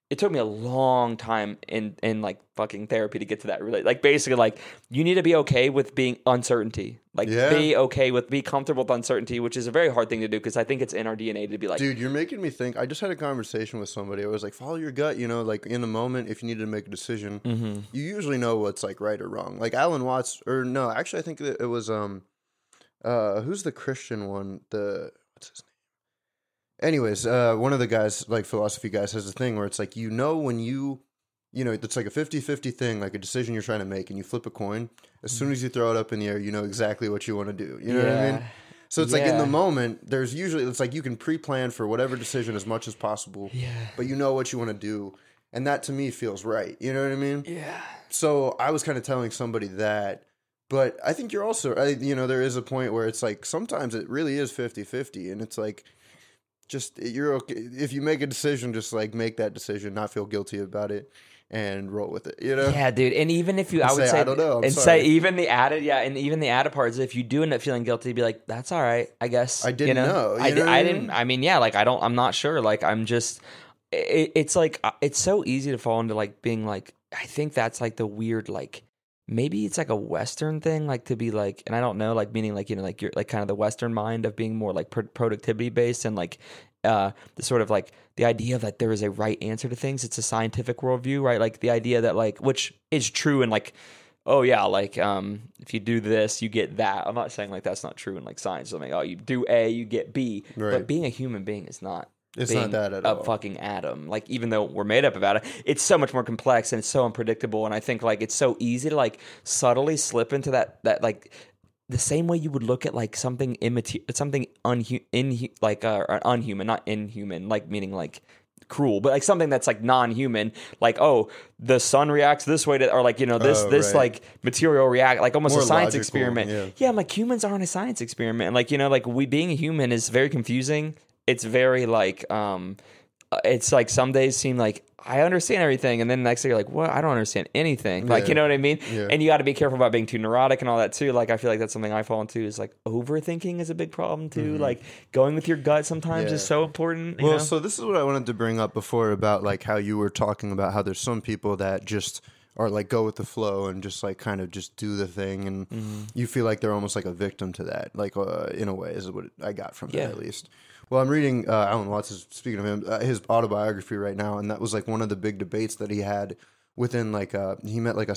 it took me a long time in in like fucking therapy to get to that really like basically like you need to be okay with being uncertainty like Yeah. be okay with be comfortable with uncertainty which is a very hard thing to do because i think it's in our dna to be like Dude, you're making me think. I just had a conversation with somebody. I was like, follow your gut. You know, like in the moment, if you need to make a decision, mm-hmm. you usually know what's like right or wrong. Like Alan Watts, or no, actually, I think it was um, uh, who's the Christian one? The what's his name? Anyways, uh, one of the guys, like philosophy guys, has a thing where it's like you know when you, you know, it's like a 50-50 thing, like a decision you're trying to make, and you flip a coin. As soon as you throw it up in the air, you know exactly what you want to do. You know what I mean? So it's like in the moment, there's usually it's like you can pre-plan for whatever decision as much as possible, yeah but you know what you want to do, and that to me feels right. You know what I mean? yeah So I was kind of telling somebody that, but I think you're also, I, you know, there is a point where it's like sometimes it really is 50-50 and it's like just you're okay if you make a decision, just like make that decision, not feel guilty about it, and roll with it. You know? yeah dude and even if you i would say, say "I don't know, I'm and sorry." say even the added yeah and even the added parts, if you do end up feeling guilty be like that's all right i guess I didn't know, i, you di- know I I didn't i mean yeah like i don't i'm not sure like i'm just it, it's like uh, it's so easy to fall into like being like i think that's like the weird like maybe it's like a western thing like to be like and i don't know like meaning like you know like you're like kind of the western mind of being more like pro- productivity based and like uh the sort of like the idea that there is a right answer to things. It's a scientific worldview right? Like the idea that like which is true and like oh yeah like um if you do this you get that. I'm not saying like that's not true in like science i mean oh you do a you get b. But being a human being is not It's being not that at all. a all. fucking atom. Like even though we're made up of atom, it's so much more complex and it's so unpredictable. And I think like it's so easy to like subtly slip into that that like the same way you would look at like something immaterial, something unhu- in like uh, unhuman, not inhuman, like meaning like cruel, but like something that's like non-human, like oh the sun reacts this way to, or like you know this Oh, this right. like material react like almost More a science logical, experiment. yeah. yeah, I'm like humans aren't a science experiment. Like you know, like we being a human is very confusing. It's very like um, uh, it's like some days seem like I understand everything, and then the next day you're like, what? I don't understand anything. Like Yeah. you know what I mean? Yeah. And you got to be careful about being too neurotic and all that too. Like I feel like that's something I fall into is like overthinking is a big problem too. Like going with your gut sometimes is so important. you Well, know? so this is what I wanted to bring up before about like how you were talking about how there's some people that just are like go with the flow and just like kind of just do the thing and Mm-hmm. you feel like they're almost like a victim to that like uh, in a way is what I got from Yeah. that at least. Well, I'm reading uh, Alan Watts. Speaking of him, uh, his autobiography right now, and that was like one of the big debates that he had within like a he met like a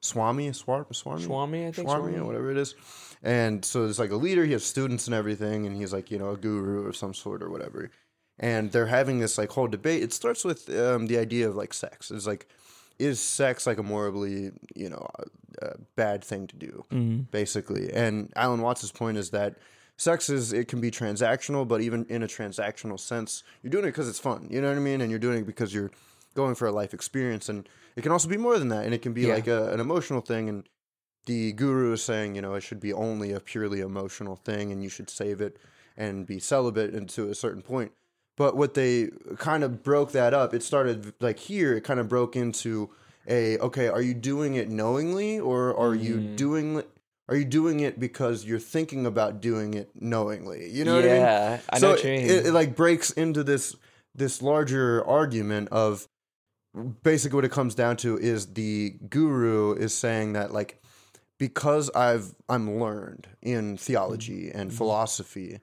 swami, a swar, swami, Swami, I think, swami, Swami. or whatever it is. And so there's like a leader. He has students and everything, and he's like you know a guru of some sort or whatever. And they're having this like whole debate. It starts with um, the idea of like sex. It's like is sex like a morally you know uh, uh, bad thing to do Mm-hmm. basically and alan watts's point is that sex is it can be transactional but even in a transactional sense you're doing it because it's fun you know what i mean and you're doing it because you're going for a life experience and it can also be more than that and it can be Yeah. like a, an emotional thing and the guru is saying you know it should be only a purely emotional thing and you should save it and be celibate until a certain point but what they kind of broke that up, it started like here, it kind of broke into a okay, are you doing it knowingly or are you Mm. doing are you doing it because you're thinking about doing it knowingly? You know what I mean? yeah, I know so what you mean. It, it like breaks into this this larger argument of basically what it comes down to is the guru is saying that like because I've I'm learned in theology and Mm-hmm. philosophy,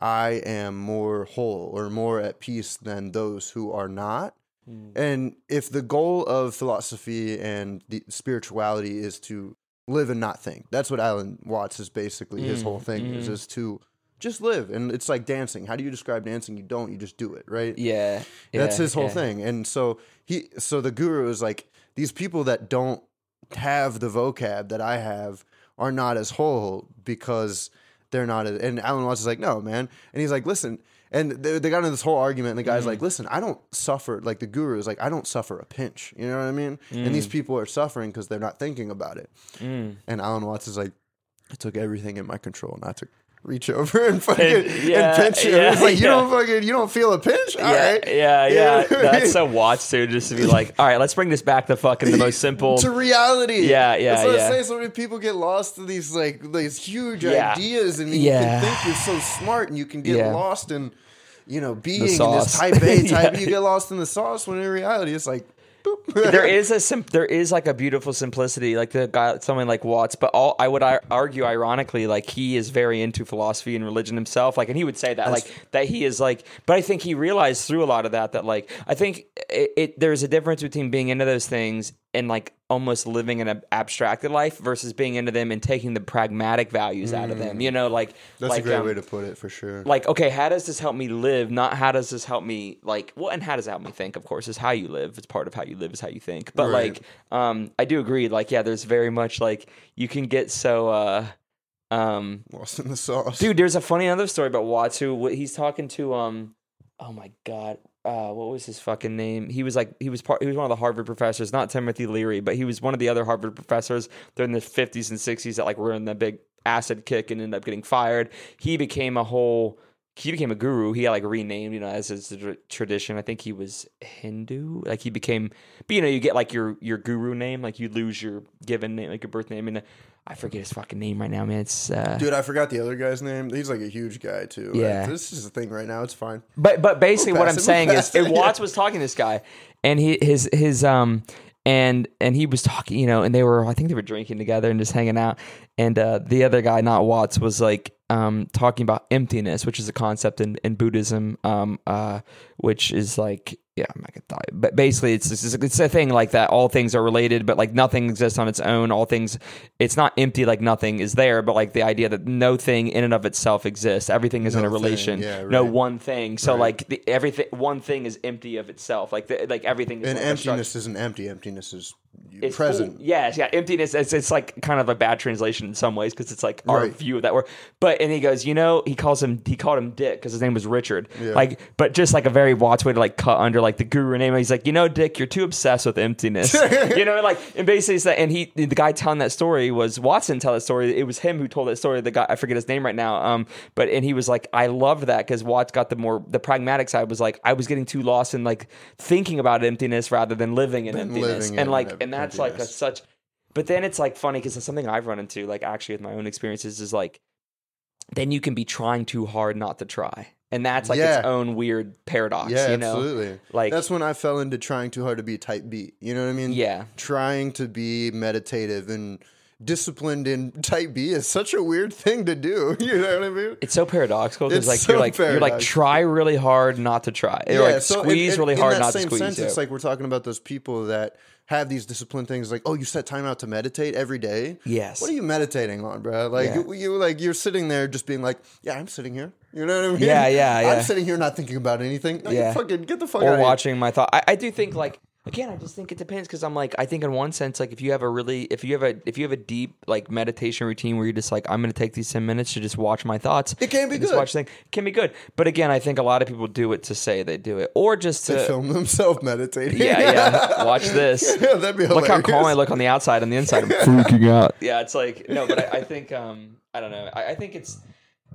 I am more whole or more at peace than those who are not. Mm. And if the goal of philosophy and the spirituality is to live and not think, that's what Alan Watts is basically his Mm, whole thing is is to just live. And it's like dancing. How do you describe dancing? You don't. You just do it, right? yeah, That's yeah, his whole yeah. thing. And so he so the guru is like these people that don't have the vocab that I have are not as whole because they're not as, and Alan Watts is like, no, man. And he's like, listen, and they, they got into this whole argument, and the guy's Mm-hmm. like, listen, I don't suffer like the guru is like, I don't suffer a pinch. You know what I mean? And Mm. these people are suffering because they're not thinking about it. Mm. And Alan Watts is like, I took everything in my control not to reach over and fucking yeah, and pinch you. yeah, it's like you yeah. don't fucking you don't feel a pinch. All yeah, right. yeah, yeah. I That's so Watts too, just to be like, all right, let's bring this back to fucking the most simple. to reality. Yeah, yeah, That's what yeah. I say. So many people get lost in these like these huge Yeah. ideas, and you Yeah. can think you're so smart, and you can get Yeah. lost in, you know, being in this type A type. Yeah. You get lost in the sauce when in reality it's like, there is a sim- there is like a beautiful simplicity, like the guy, someone like Watts. But all I would ar- argue, ironically, like he is very into philosophy and religion himself. Like, and he would say that, like that he is like. But I think he realized through a lot of that that like I think it, it there's a difference between being into those things and like almost living an abstracted life versus being into them and taking the pragmatic values out of them. You know, like Mm. That's like, a great um, way to put it for sure. like okay how does this help me live not how does this help me like well and how does it help me think of course is how you live it's part of how you live is how you think but Right. like um i do agree like yeah there's very much like you can get so uh um lost in the sauce, dude there's a funny other story about watts who wh- he's talking to um oh my god uh, what was his fucking name? He was like he was part. He was one of the Harvard professors, not Timothy Leary, but he was one of the other Harvard professors during the fifties and sixties that like were in the big acid kick and ended up getting fired. He became a whole. He became a guru. He got like renamed, you know, as his tr- tradition. I think he was Hindu. Like he became, but you know, you get like your your guru name, like you lose your given name, like your birth name, and I forget his fucking name right now, man. It's uh, dude. I forgot the other guy's name. He's like a huge guy too. Like, Yeah. this is the thing right now. It's fine. But but basically, We'll what I'm it, we'll saying is, pass it, and Watts was talking to this guy, and he his his um and and he was talking, you know, and they were I think they were drinking together and just hanging out, and uh, the other guy, not Watts, was like um talking about emptiness, which is a concept in in Buddhism, um uh which is like yeah, I'm not gonna die. But basically, it's it's, it's a thing like that. All things are related, but like nothing exists on its own. All things, it's not empty. Like nothing is there, but like the idea that no thing in and of itself exists. Everything is in a thing, relation. yeah, No one thing. So Right. like the, everything, one thing is empty of itself. Like the, like everything. Is And like a structure. emptiness isn't empty. Emptiness is It's present. full. Yes, yeah. Emptiness. It's, it's like kind of a bad translation in some ways because it's like our Right. view of that word. But and he goes, you know, he calls him. He called him Dick because his name was Richard. Yeah. Like, but just like a very Watts way to like cut under like the guru name. He's like, you know, Dick, you're too obsessed with emptiness. you know, like and basically it's that. And he, the guy telling that story was Watson. Tell that story. It was him who told that story. The guy, I forget his name right now. Um, but and he was like, I loved that because Watts got the more the pragmatic side was like I was getting too lost in like thinking about emptiness rather than living in Than emptiness. living and in like and that's like a such but then it's like funny because it's something I've run into, like actually with my own experiences, is like then you can be trying too hard not to try. And that's like Yeah. its own weird paradox, Yeah, you know? absolutely. Like That's when I fell into trying too hard to be type B. You know what I mean? Yeah. Trying to be meditative and disciplined in type B is such a weird thing to do. You know what I mean? It's so paradoxical because It's like so you're like you're like try really hard not to try. Or like so squeeze really hard not to squeeze. Sense. It's like we're talking about those people that have these disciplined things like, oh, you set time out to meditate every day. Yes. What are you meditating on, bro? Like Yeah. you, you like you're sitting there just being like, yeah, I'm sitting here. You know what I mean? Yeah, yeah, yeah. I'm sitting here not thinking about anything. No, Yeah. you fucking get the fuck or out watching my thought. I, I do think like again, I just think it depends because I'm like I think in one sense like if you have a really if you have a if you have a deep like meditation routine where you're just like I'm going to take these ten minutes to just watch my thoughts. It can be and just good. Watch thing it can be good, but again, I think a lot of people do it to say they do it or just They to film themselves meditating. yeah yeah watch this. yeah, that'd be Look how calm I look on the outside. On the inside, I'm freaking out. Yeah, it's like no, but I, I think um I don't know. I, I think it's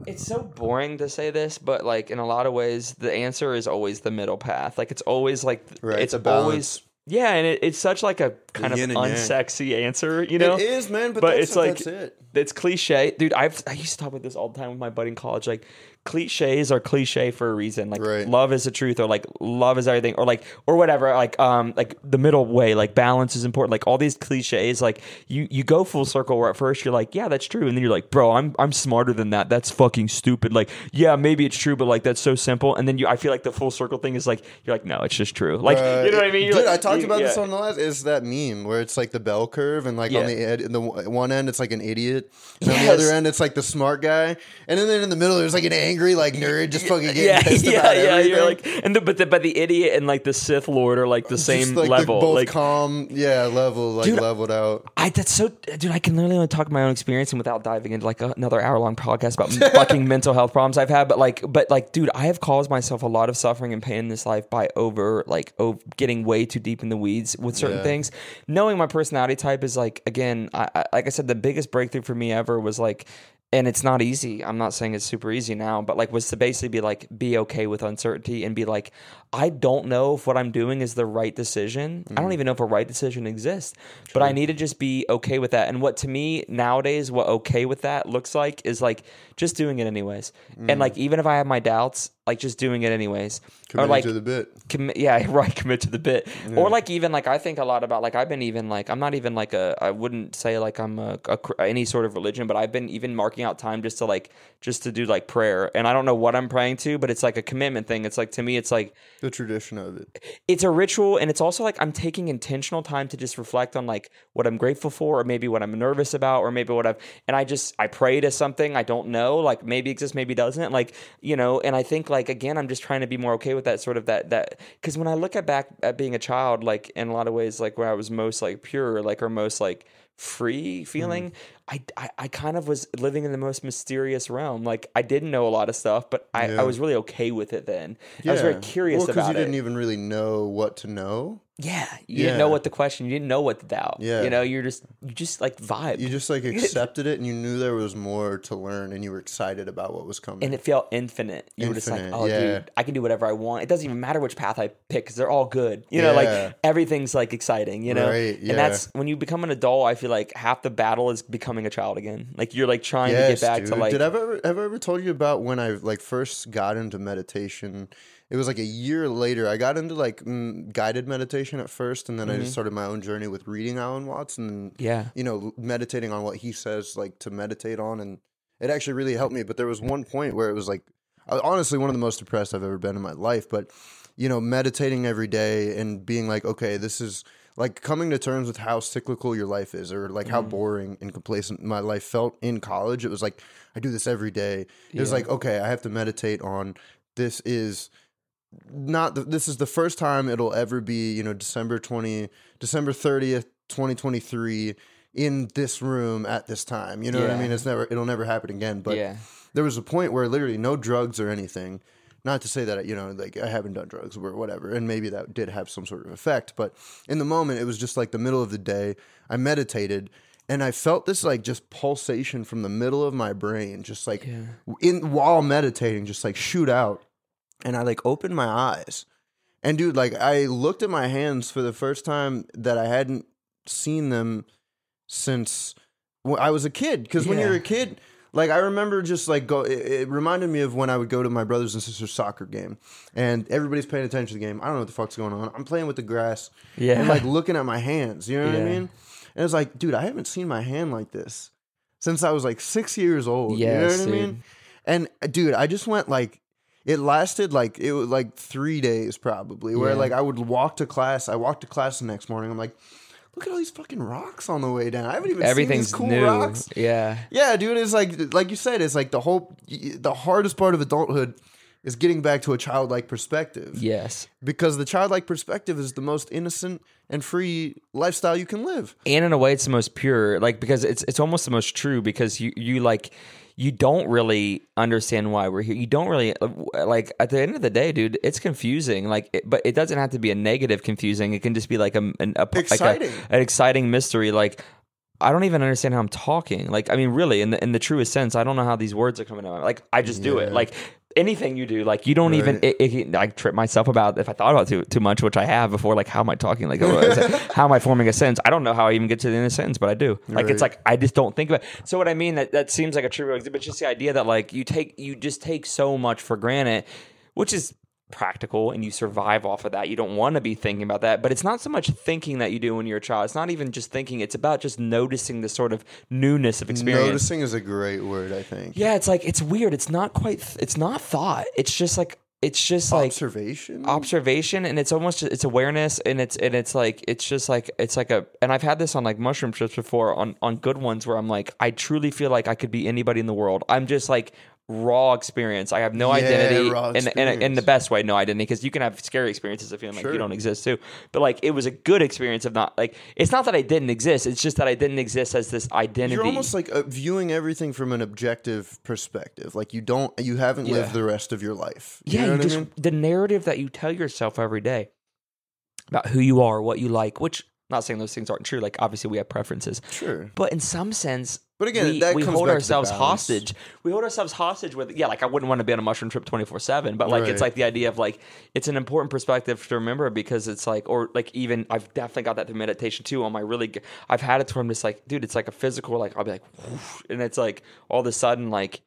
it's so boring to say this, but like in a lot of ways, the answer is always the middle path. Like it's always like Right, it's it's always yeah, and it, it's such like a kind of and yang. unsexy answer, you know. It is, man, but, But it's like- that's it. It's cliche, dude. I've I used to talk about this all the time with my buddy in college. Like cliches are cliche for a reason. Like Right. love is the truth, or like love is everything, or like or whatever. Like um like the middle way, like balance is important. Like all these cliches, like you you go full circle where at first you're like, yeah, that's true, and then you're like, bro, I'm I'm smarter than that. That's fucking stupid. Like yeah, maybe it's true, but like that's so simple. And then you, I feel like the full circle thing is like you're like, no, it's just true. Like Uh, you know what I mean? You're Dude, like- I talked you- about this yeah. on the last. Is that meme where it's like the bell curve, and like Yeah. on the ed, in the one end it's like an idiot, and on the other end it's like the smart guy, and then in the middle there's like an angry like nerd just fucking getting yeah, pissed yeah, about yeah. everything. You're like, and the, but the but the idiot and like the Sith Lord are like the Just, same like, level. Both like calm, yeah, level like Dude, leveled out. I that's so dude. I can literally only talk my own experience and without diving into like another hour long podcast about fucking mental health problems I've had. But like, but like, dude, I have caused myself a lot of suffering and pain in this life by over like over getting way too deep in the weeds with certain Yeah. things. Knowing my personality type is like again, I, I like I said, the biggest breakthrough for me ever was like. And it's not easy. I'm not saying it's super easy now, but like was to basically be like be okay with uncertainty and be like, I don't know if what I'm doing is the right decision. I don't mm. even know if a right decision exists, but I need to just be okay with that. And what to me nowadays, what okay with that looks like is like just doing it anyways. And mm. like even if I have my doubts, like just doing it anyways. Committed or like to the bit. commit yeah right commit to the bit or like even like i think a lot about like i've been even like i'm not even like a i wouldn't say like i'm a, a any sort of religion but i've been even marking out time just to like just to do like prayer and i don't know what i'm praying to but it's like a commitment thing it's like to me it's like The tradition of it. it's a ritual and it's also like i'm taking intentional time to just reflect on like what i'm grateful for or maybe what i'm nervous about or maybe what i've and i just i pray to something i don't know like maybe exists maybe doesn't like you know and i think like again i'm just trying to be more okay with that sort of that that because when i look at back at being a child like in a lot of ways like where i was most like pure like or most like free feeling mm-hmm. I, I i kind of was living in the most mysterious realm like i didn't know a lot of stuff but i, Yeah. I was really okay with it then Yeah. i was very curious well, about you it didn't even really know what to know. Yeah, you didn't know what the question. You didn't know what the doubt. Yeah. you know, you're just you just like vibe, You just like accepted it, and you knew there was more to learn, and you were excited about what was coming. and it felt infinite. You were just like, Infinite, oh, yeah. dude, I can do whatever I want. It doesn't even matter which path I pick because they're all good. You know, Yeah. like everything's like exciting. You know, Right, yeah. and that's when you become an adult. I feel like half the battle is becoming a child again. Like you're like trying to get back to like Did I ever have I ever told you about when I like first got into meditation? It was like a year later. I got into like mm, guided meditation at first, and then I Mm-hmm. just started my own journey with reading Alan Watts and yeah, you know meditating on what he says like to meditate on, and it actually really helped me. But there was one point where it was like was honestly one of the most depressed I've ever been in my life. But you know, meditating every day and being like, okay, this is like coming to terms with how cyclical your life is, or like how boring and complacent my life felt in college. It was like I do this every day. It was like okay, I have to meditate on this is not the, this is the first time it'll ever be you know December twenty December thirtieth twenty twenty three in this room at this time. You know what I mean? It's never it'll never happen again. But yeah, there was a point where literally no drugs or anything. Not to say that you know, like I haven't done drugs or whatever, and maybe that did have some sort of effect. But in the moment, it was just like the middle of the day. I meditated, and I felt this like just pulsation from the middle of my brain, just like in while meditating, just like shoot out. And I like opened my eyes, and dude, like I looked at my hands for the first time that I hadn't seen them since I was a kid. Because when you're a kid, like I remember just like go. It, it reminded me of when I would go to my brothers and sisters' soccer game, and everybody's paying attention to the game. I don't know what the fuck's going on. I'm playing with the grass, Yeah. and like looking at my hands. You know what I mean? And it's like, dude, I haven't seen my hand like this since I was like six years old. you know what I mean? And dude, I just went like it lasted like it was like three days probably. Where Yeah. like I would walk to class. I walked to class the next morning. I'm like, look at all these fucking rocks on the way down. I haven't even Everything's seen these cool new. rocks. Yeah. Yeah, dude, it's like like you said, it's like the whole the hardest part of adulthood is getting back to a childlike perspective. Yes. Because the childlike perspective is the most innocent and free lifestyle you can live. and in a way it's the most pure like because it's it's almost the most true because you you like you don't really understand why we're here you don't really uh, like at the end of the day dude it's confusing like it, but it doesn't have to be a negative confusing it can just be like a, an, a Exciting. like a, an exciting mystery like I don't even understand how I'm talking. Like, I mean, really, in the in the truest sense, I don't know how these words are coming out. Like, I just do it. Like anything you do, like you don't even. Right. It, it, I trip myself about if I thought about too too much, which I have before. Like, how am I talking? Like, oh, how am I forming a sentence? I don't know how I even get to the end of a sentence, but I do. Like, it's like I just don't think about. It. So what I mean that that seems like a trivial, example, but just the idea that like you take you just take so much for granted, which is practical and you survive off of that. You don't want to be thinking about that, but it's not so much thinking that you do when you're a child. It's not even just thinking. It's about just noticing the sort of newness of experience. Noticing is a great word, I think. Yeah, it's like it's weird. It's not quite. It's not thought. It's just like it's just like Observation. observation and it's almost it's awareness and it's and it's like it's just like it's like a and I've had this on like mushroom trips before on on good ones where I'm like I truly feel like I could be anybody in the world. I'm just like raw experience. I have no Yeah, identity in, in, in the best way, no identity because you can have scary experiences of feeling like you don't exist too. But like it was a good experience of not like it's not that I didn't exist. It's just that I didn't exist as this identity. You're almost like uh, viewing everything from an objective perspective. Like you don't, you haven't Yeah. lived the rest of your life. You yeah, know you what I mean? the narrative that you tell yourself every day about who you are, what you like, which not saying those things aren't true. Like obviously we have preferences, Sure. but in some sense, But again, we, that we comes hold back to the ourselves balance. hostage. We hold ourselves hostage with yeah. Like I wouldn't want to be on a mushroom trip twenty four seven, but like it's like the idea of like it's an important perspective to remember because it's like or like even I've definitely got that through meditation too. On my really, g- I've had it to where I'm just like, dude, it's like a physical. Like I'll be like, whoosh, and it's like all of a sudden like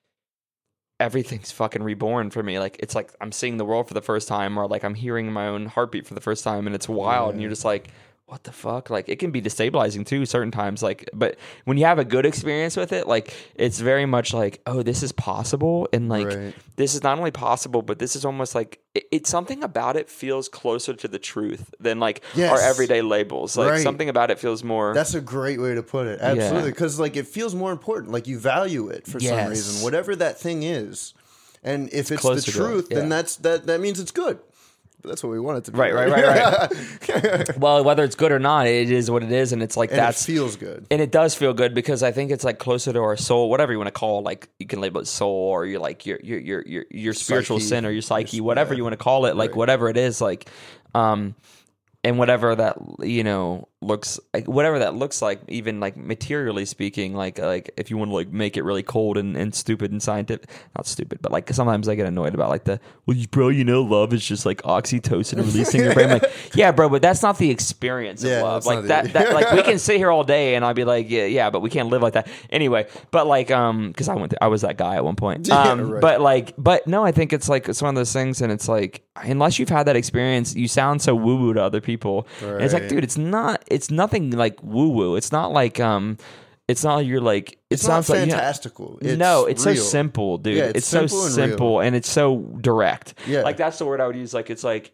everything's fucking reborn for me. Like it's like I'm seeing the world for the first time, or like I'm hearing my own heartbeat for the first time, and it's wild. And you're just like, what the fuck? Like it can be destabilizing too, certain times. Like, but when you have a good experience with it, like it's very much like, oh, this is possible, and like Right. this is not only possible, but this is almost like it, it's something about it feels closer to the truth than like our everyday labels. Like Right. something about it feels more. That's a great way to put it. Absolutely. Because like it feels more important. Like you value it for some reason, whatever that thing is. And if it's, the closer to it, truth, yeah. then that's that that means it's good. But that's what we want it to be. Right, right, right, right. well, whether it's good or not, it is what it is, and it's like and that's it feels good. and it does feel good because I think it's like closer to our soul, whatever you want to call. it. Like you can label it soul or you're like your your your your your spiritual Psyche. sin or your psyche, Your- whatever yeah. you want to call it. Like Right. whatever it is, like um, and whatever that you know looks like, whatever that looks like, even like materially speaking, like like if you want to like make it really cold and, and stupid and scientific, not stupid, but like sometimes I get annoyed about like the well, you, bro, you know, love is just like oxytocin releasing your brain. Like, yeah, bro, but that's not the experience of Yeah, love. Like the- that, that like we can sit here all day and I'll be like, yeah, yeah, but we can't live like that anyway. But like, um, because I went, th- I was that guy at one point. Yeah, Um, right. but like, but no, I think it's like it's one of those things, and it's like unless you've had that experience, you sound so woo woo to other people. And it's like, dude, it's not, it's nothing like woo woo. It's not like, um, it's not like you're like, it It's not sounds like you know- fantastical. It's no, it's real. so simple, dude. Yeah, it's, it's so simple and simple and it's so direct. Yeah. Like that's the word I would use. Like it's like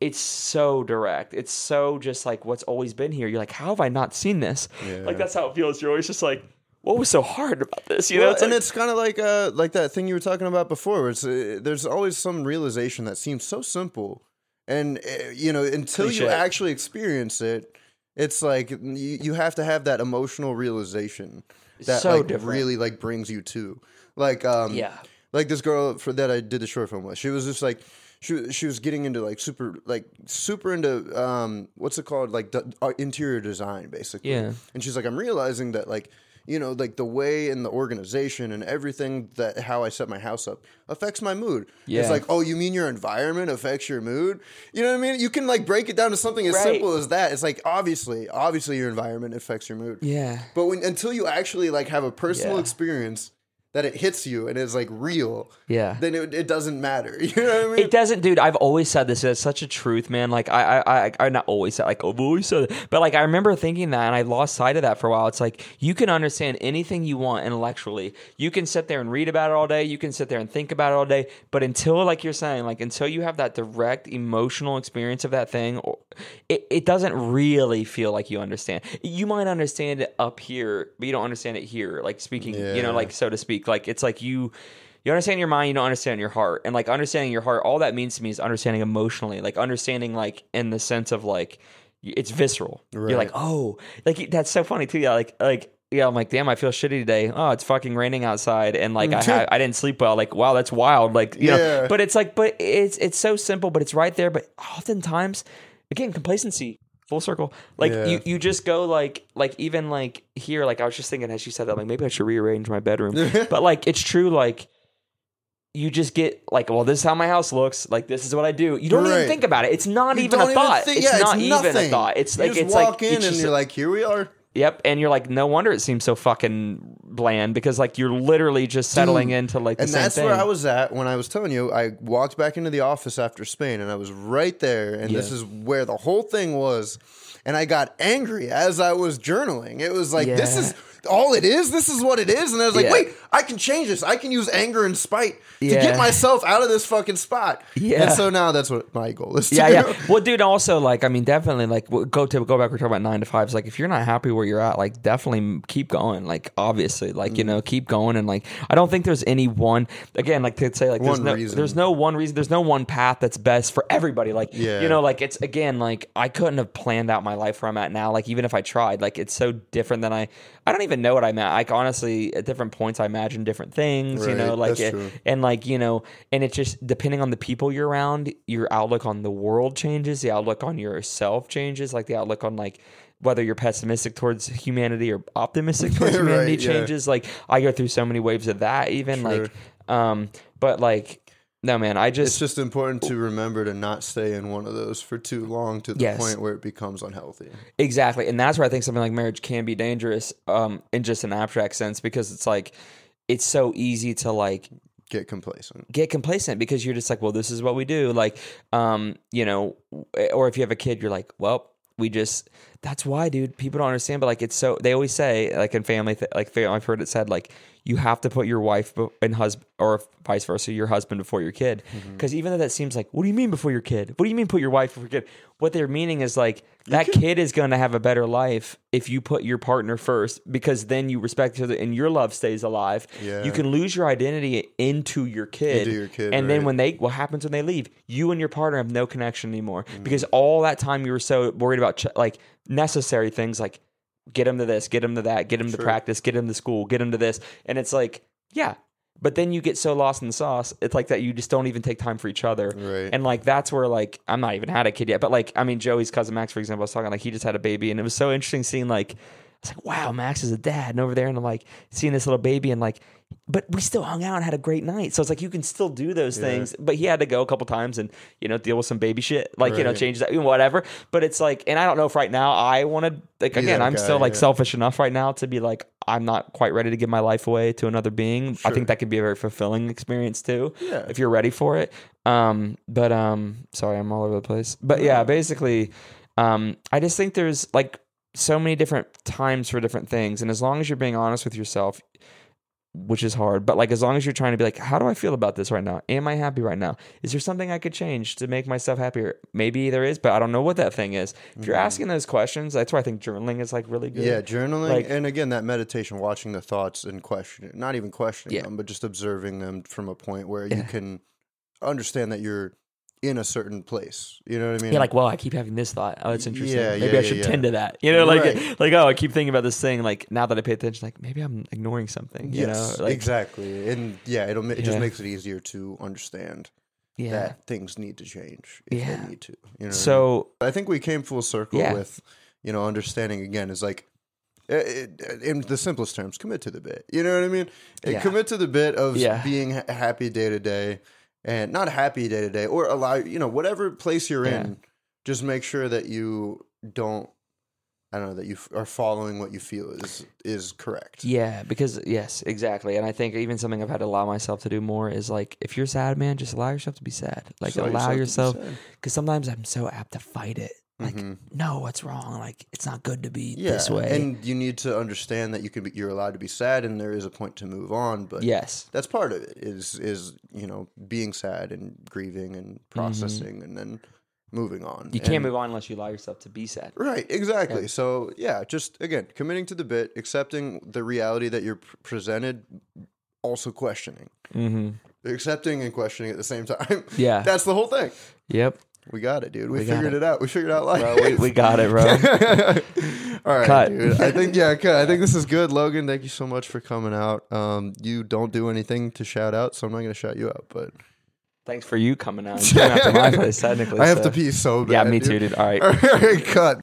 it's so direct. It's so just like what's always been here. You're like, how have I not seen this? Yeah. Like that's how it feels. You're always just like, what was so hard about this? You know, it's and like- it's kind of like uh like that thing you were talking about before. Where it's uh, there's always some realization that seems so simple, and uh, you know until you actually experience it, it's like you, you have to have that emotional realization that so like different. really like brings you to like um yeah. like this girl for that I did the short film with. She was just like she she was getting into like super like super into um what's it called like d- uh, interior design basically. Yeah. And she's like I'm realizing that like you know like the way and the organization and everything that how I set my house up affects my mood. Yeah. It's like oh you mean your environment affects your mood? You know what I mean? You can like break it down to something as Right. simple as that. It's like obviously obviously your environment affects your mood. Yeah. But when until you actually like have a personal Yeah. experience that it hits you and is like real, Yeah. then it, it doesn't matter. You know what I mean? It doesn't, dude. I've always said this. It's such a truth, man. Like I, I, I, I not always said like I've always said, it. but like I remember thinking that, and I lost sight of that for a while. It's like you can understand anything you want intellectually. You can sit there and read about it all day. You can sit there and think about it all day. But until, like you're saying, like until you have that direct emotional experience of that thing, it, it doesn't really feel like you understand. You might understand it up here, but you don't understand it here. Like speaking, you know, like so to speak. Like it's like you you understand your mind, you don't understand your heart. And like understanding your heart, all that means to me is understanding emotionally, like understanding like in the sense of like it's visceral. You're like, oh, like that's so funny too. Yeah, like like yeah, I'm like, damn, I feel shitty today. Oh, it's fucking raining outside, and like mm. I ha- I didn't sleep well. Like, wow, that's wild. Like, you know, Yeah. but it's like, but it's it's so simple, but it's right there. But oftentimes, again, complacency, full circle. Like Yeah. you you just go like like even like here, like I was just thinking as you said that, like maybe I should rearrange my bedroom. but like it's true, like you just get like, well, this is how my house looks. Like this is what I do. You don't even think about it. It's not You even don't a thought. think- it's yeah, not even a nothing. thought. It's You like just it's walk like in it's and just- you're like, here we are. Yep, and you're like, no wonder it seems so fucking bland because like you're literally just settling Dude, into like the and same that's thing. where I was at when I was telling you. I walked back into the office after Spain, and I was right there. And this is where the whole thing was. And I got angry as I was journaling. It was like, this is all it is. This is what it is. And I was like, Yeah. wait, I can change this. I can use anger and spite to get myself out of this fucking spot. Yeah. And so now that's what my goal is. To yeah, do. yeah. Well, dude, also like, I mean, definitely like go to go back. We're talking about nine to fives. Like, if you're not happy where you're at, like, definitely keep going. Like, obviously, like Mm. you know, keep going. And like, I don't think there's any one. Again, like to say like, there's One no, reason. there's no one reason. There's no one path that's best for everybody. Like, Yeah. you know, like it's again, like I couldn't have planned out my life where I'm at now. Like, even if I tried, like it's so different than I. I don't even know what I meant. Like honestly, at different points, I imagine different things. You know, like it, and like you know and it's just depending on the people you're around your outlook on the world changes the outlook on yourself changes like the outlook on like whether you're pessimistic towards humanity or optimistic towards Right, humanity yeah. changes like i go through so many waves of that even Sure. like um but like no man i just. It's just important to remember to not stay in one of those for too long to the Yes. point where it becomes unhealthy. exactly and that's where i think something like marriage can be dangerous um in just an abstract sense because it's like it's so easy to like Get complacent. get complacent because you're just like, well, this is what we do. Like, um, you know, or if you have a kid, you're like, well, we just. That's why, dude. People don't understand, but like, it's so. They always say, like in family, th- like I've heard it said, like you have to put your wife and husband, or vice versa, your husband before your kid. Because even though that seems like, what do you mean before your kid? What do you mean put your wife before your kid? What they're meaning is like that kid is going to have a better life if you put your partner first, because then you respect each other and your love stays alive. Yeah. You can lose your identity into your kid, Into your kid, and then when they what happens when they leave you and your partner have no connection anymore Mm-hmm. because all that time you were so worried about ch- like necessary things like get him to this get him to that get him to practice get him to school get him to this. And it's like yeah but then you get so lost in the sauce it's like that you just don't even take time for each other. Right. and like that's where like i'm not even had a kid yet but like i mean joey's cousin max for example i was talking like he just had a baby and it was so interesting seeing like it's like wow max is a dad and over there and i'm like seeing this little baby and like but we still hung out and had a great night. So it's like you can still do those things, but he had to go a couple times and you know deal with some baby shit, like you know change that whatever. But it's like, and I don't know if right now I want to like again, I'm guy, still like yeah. selfish enough right now to be like I'm not quite ready to give my life away to another being. I think that could be a very fulfilling experience too, Yeah. if you're ready for it. Um, but um, sorry, I'm all over the place. But yeah, basically, um, I just think there's like so many different times for different things, and as long as you're being honest with yourself, which is hard. But like as long as you're trying to be like, how do I feel about this right now? Am I happy right now? Is there something I could change to make myself happier? Maybe there is, but I don't know what that thing is. If you're asking those questions, that's why I think journaling is like really good. Mm-hmm. Yeah, journaling Like- and again that meditation, watching the thoughts and questioning, not even questioning Yeah. them, but just observing them from a point where Yeah. you can understand that you're in a certain place. You know what I mean? Yeah, like, well, I keep having this thought. Oh, it's interesting. Yeah, maybe yeah, I should yeah, tend to that. You know, like, Right. like, oh, I keep thinking about this thing. Like, now that I pay attention, like, maybe I'm ignoring something. You yes, know, like, exactly. And yeah, it'll it just makes it easier to understand that things need to change if Yeah. they need to. You know, what I mean? So, I think we came full circle with, you know, understanding again is like, eh, eh, in the simplest terms, commit to the bit. You know what I mean? Eh. Commit to the bit of being happy day to day, and not happy day to day, or allow you know whatever place you're Yeah. in. Just make sure that you don't I don't know that you f- are following what you feel is is correct. Yeah, because yes, exactly. And I think even something I've had to allow myself to do more is like if you're sad, man, just allow yourself to be sad. Like Just allow yourself because sometimes I'm so apt to fight it. Like, Mhm. no, what's wrong? Like it's not good to be yeah, this way. and you need to understand that you can be, you're allowed to be sad, and there is a point to move on. But yes. that's part of it. Is is you know being sad and grieving and processing, and then moving on. Mm-hmm. You can't And- move on unless you allow yourself to be sad. Right, exactly. So yeah, just again committing to the bit, accepting the reality that you're pr- presented, also questioning, Mm-hmm. accepting and questioning at the same time. Yeah. That's the whole thing. Yep. We got it, dude. We, We figured it. it. out. We figured it out life. Bro, we, we got it, bro. All right, Cut. dude. I think yeah, cut. I think this is good, Logan. Thank you so much for coming out. Um, you don't do anything to shout out, so I'm not going to shout you out. But Thanks for you coming out. You came out to my place, technically. I have to pee so bad. Yeah, me dude. too, dude. All right. All right, cut.